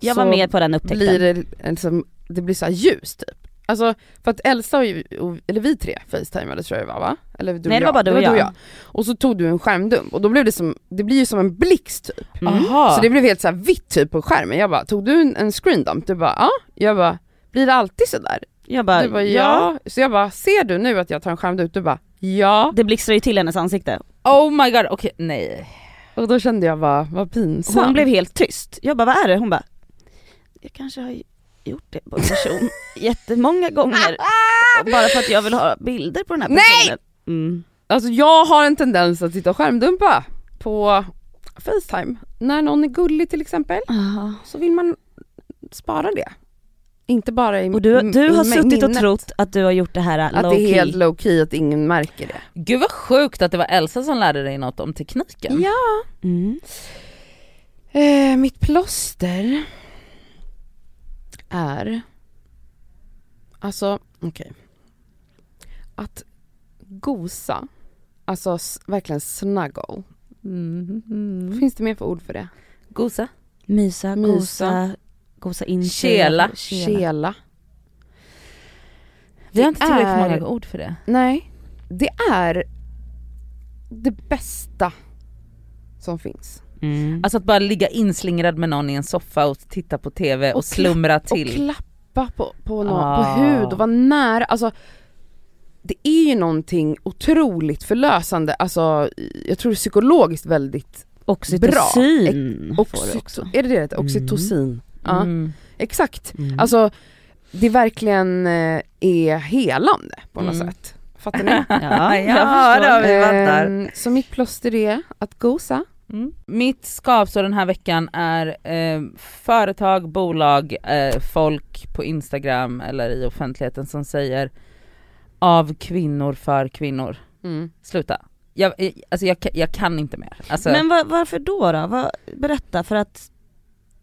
Jag var med på den upptäckten. blir det, en som, det blir så här ljus typ. Alltså för att Elsa och, och eller vi tre facetimade tror jag det var va? Eller du och Nej det jag. var bara du och jag. Och så tog du en skärmdump och då blev det som, det blir ju som en blixt typ. Mm. Aha. Så det blev helt så här vitt typ på skärmen. Jag bara, tog du en, en screendump? Du bara, ja. Jag bara, blir det alltid sådär? Jag bara, Du bara, ja. ja. Så jag bara, ser du nu att jag tar en skärmdump? Du bara, ja. Det blixtrar ju till hennes ansikte. Oh my god, okej nej. Och då kände jag bara, vad pinsamt. Hon blev helt tyst. Jag bara, vad är det? Hon bara, jag kanske har gjort det på en person <laughs> jättemånga gånger. Bara för att jag vill ha bilder på den här Nej! personen. Mm. Alltså jag har en tendens att sitta och skärmdumpa på Facetime. När någon är gullig till exempel, Aha. så vill man spara det. Inte bara i Och du, du har suttit och trott att du har gjort det här att det är helt low key, att ingen märker det. Gud vad sjukt att det var Elsa som lärde dig något om tekniken. Ja. Mm. Eh, mitt plåster är, alltså okej, att gosa, alltså verkligen snuggle Mm, mm. Finns det mer för ord för det? Gosa. Mysa, Mysa. gosa, gosa in sig. Kela. Kela. Vi har inte tillräckligt är- många ord för det. Nej, det är det bästa som finns. Mm. Alltså att bara ligga inslingrad med någon i en soffa och titta på TV och, Och slumra till. Och klappa på, på, någon, Ah. på hud och vara nära. Alltså, det är ju någonting otroligt förlösande, alltså jag tror psykologiskt väldigt Oxytocin får du Oxyto- också. Är det det det heter? Oxytocin? Ja, Mm. exakt. Mm. Alltså det verkligen eh, är helande på något Mm. sätt. Fattar ni? <laughs> Ja, jag Ja, förstår. då vi fattar. Så mitt plåster är att gosa. Mm. Mitt skavsår den här veckan är eh, företag, bolag, eh, folk på Instagram eller i offentligheten som säger av kvinnor för kvinnor. Mm. Sluta. Jag, eh, alltså jag, jag kan inte mer. Alltså, Men va- varför då då? Va, berätta, för att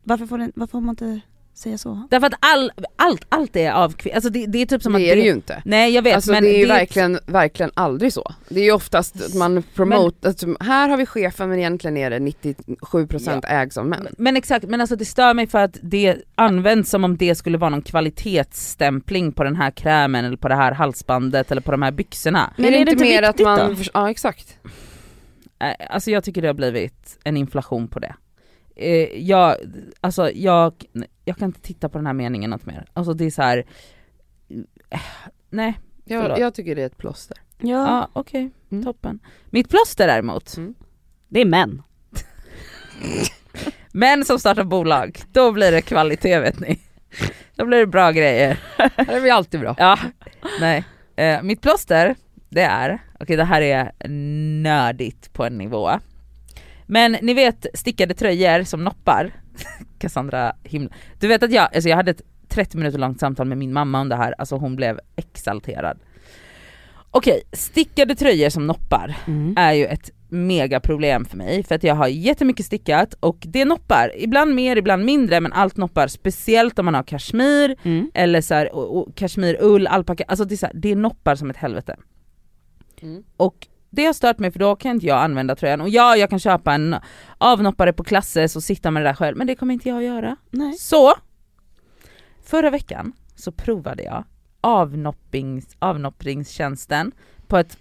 varför får, det, varför får man inte säga så? Därför att all, allt, allt är av. Alltså det, det är typ som det att är det ju inte. Nej jag vet Alltså men det är ju det är- verkligen, verkligen aldrig så. Det är ju oftast att man promote, alltså, här har vi chefen men egentligen är det 97% ägs av män. Men exakt, men alltså det stör mig för att det används som om det skulle vara någon kvalitetsstämpling på den här krämen eller på det här halsbandet eller på de här byxorna. Men är det är det inte inte mer att man, då? ja exakt. Eh, Alltså jag tycker det har blivit en inflation på det. Eh, jag, alltså jag, jag kan inte titta på den här meningen något mer. Alltså det är så här. eh, nej. Jag, jag tycker det är ett plåster. Ja, ja okej, Mm. toppen. Mitt plåster däremot, Mm. det är män. <laughs> män som startar bolag, då blir det kvalitet vet ni. Då blir det bra grejer. <laughs> Det är väl alltid bra. Ja, nej. Eh, mitt plåster, det är, okej det här är nördigt på en nivå. Men ni vet stickade tröjor som noppar. <laughs> Cassandra himla. Du vet att jag, alltså jag hade ett 30 minuter långt samtal med min mamma om det här, alltså hon blev exalterad. Okej, stickade tröjor som noppar Mm. är ju ett mega problem för mig för att jag har jättemycket stickat och det noppar, ibland mer, ibland mindre men allt noppar, speciellt om man har kashmir Mm. eller så här, och, och kashmirull, alpaka, alltså det är, så här, det är noppar som ett helvete. Mm. Och det har stört mig för då kan inte jag använda tröjan och ja jag kan köpa en avnoppare på Klasses och sitta med det där själv men det kommer inte jag att göra. Nej. Så, förra veckan så provade jag avnoppings, avnoppringstjänsten på ett,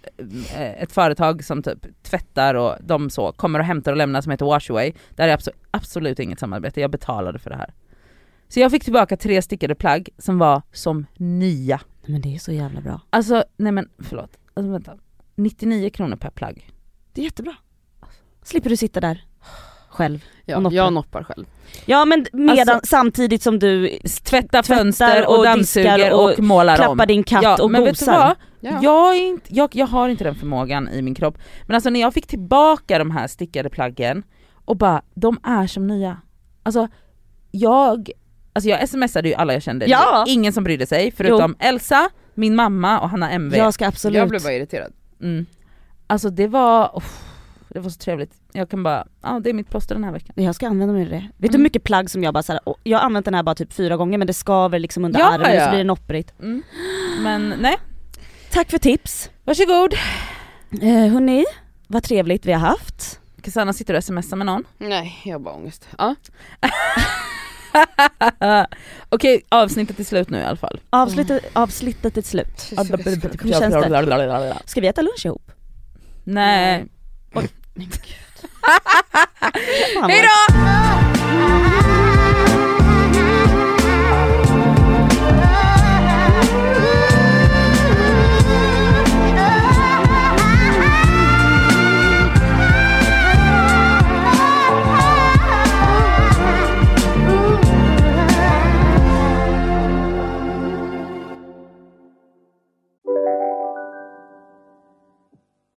eh, ett företag som typ tvättar och de så kommer och hämtar och lämnar som heter Washaway. Där är absolut, absolut inget samarbete, jag betalade för det här. Så jag fick tillbaka tre stickade plagg som var som nya. Men det är så jävla bra. Alltså nej men förlåt, alltså, vänta. 99 kronor per plagg. Det är jättebra. Slipper du sitta där själv. Ja, noppar. jag noppar själv. Ja men medan, Alltså- samtidigt som du Tvätta fönster och, och dammsuger och, och målar om. klappar din katt ja, och men vet du gosar. vad? Ja. Jag, är inte, jag, jag har inte den förmågan i min kropp. Men alltså när jag fick tillbaka de här stickade plaggen och bara, de är som nya. Alltså jag, alltså jag smsade ju alla jag kände, Ja. Ingen som brydde sig förutom Elsa, min mamma och Hanna MV. Jag ska absolut... Jag blev bara irriterad. Mm. Alltså det var, oh, det var så trevligt. Jag kan bara, ja det är mitt plåster den här veckan. Jag ska använda mig av det. Vet du hur Mm. mycket plagg som jag bara såhär, åh, jag har använt den här bara typ fyra gånger men det skaver liksom under Ja, armen och ja. så blir det nopprigt. Mm. Men nej, Tack för tips! varsågod. Eh, hörni, vad trevligt vi har haft. Cassandra sitter och smsar med någon. Nej, jag har bara ångest. Ja. <laughs> <laughs> Okej, avsnittet är slut nu i alla fall. Avslutet, avslutet är slut. Hur känns det? Ska vi äta lunch ihop? Nej. <laughs> Vad- Hejdå!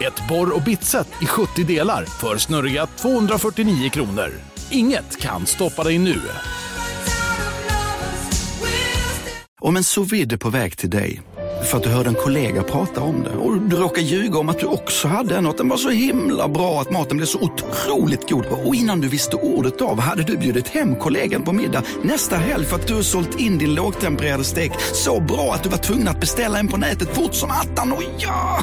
Ett borr och bitset i 70 delar för snurriga 249 kronor. Inget kan stoppa dig nu. Om en sous vide är på väg till dig för att du hörde en kollega prata om det och du råkade ljuga om att du också hade en och att den var så himla bra att maten blev så otroligt god och innan du visste ordet av hade du bjudit hem kollegan på middag nästa helg för att du sålt in din lågtempererade stek så bra att du var tvungen att beställa en på nätet fort som attan. Och ja!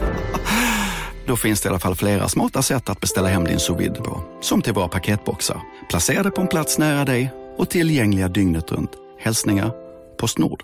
Då finns det i alla fall flera smarta sätt att beställa hem din sous vide på. Som till våra paketboxar, placerade på en plats nära dig och tillgängliga dygnet runt. Hälsningar Postnord.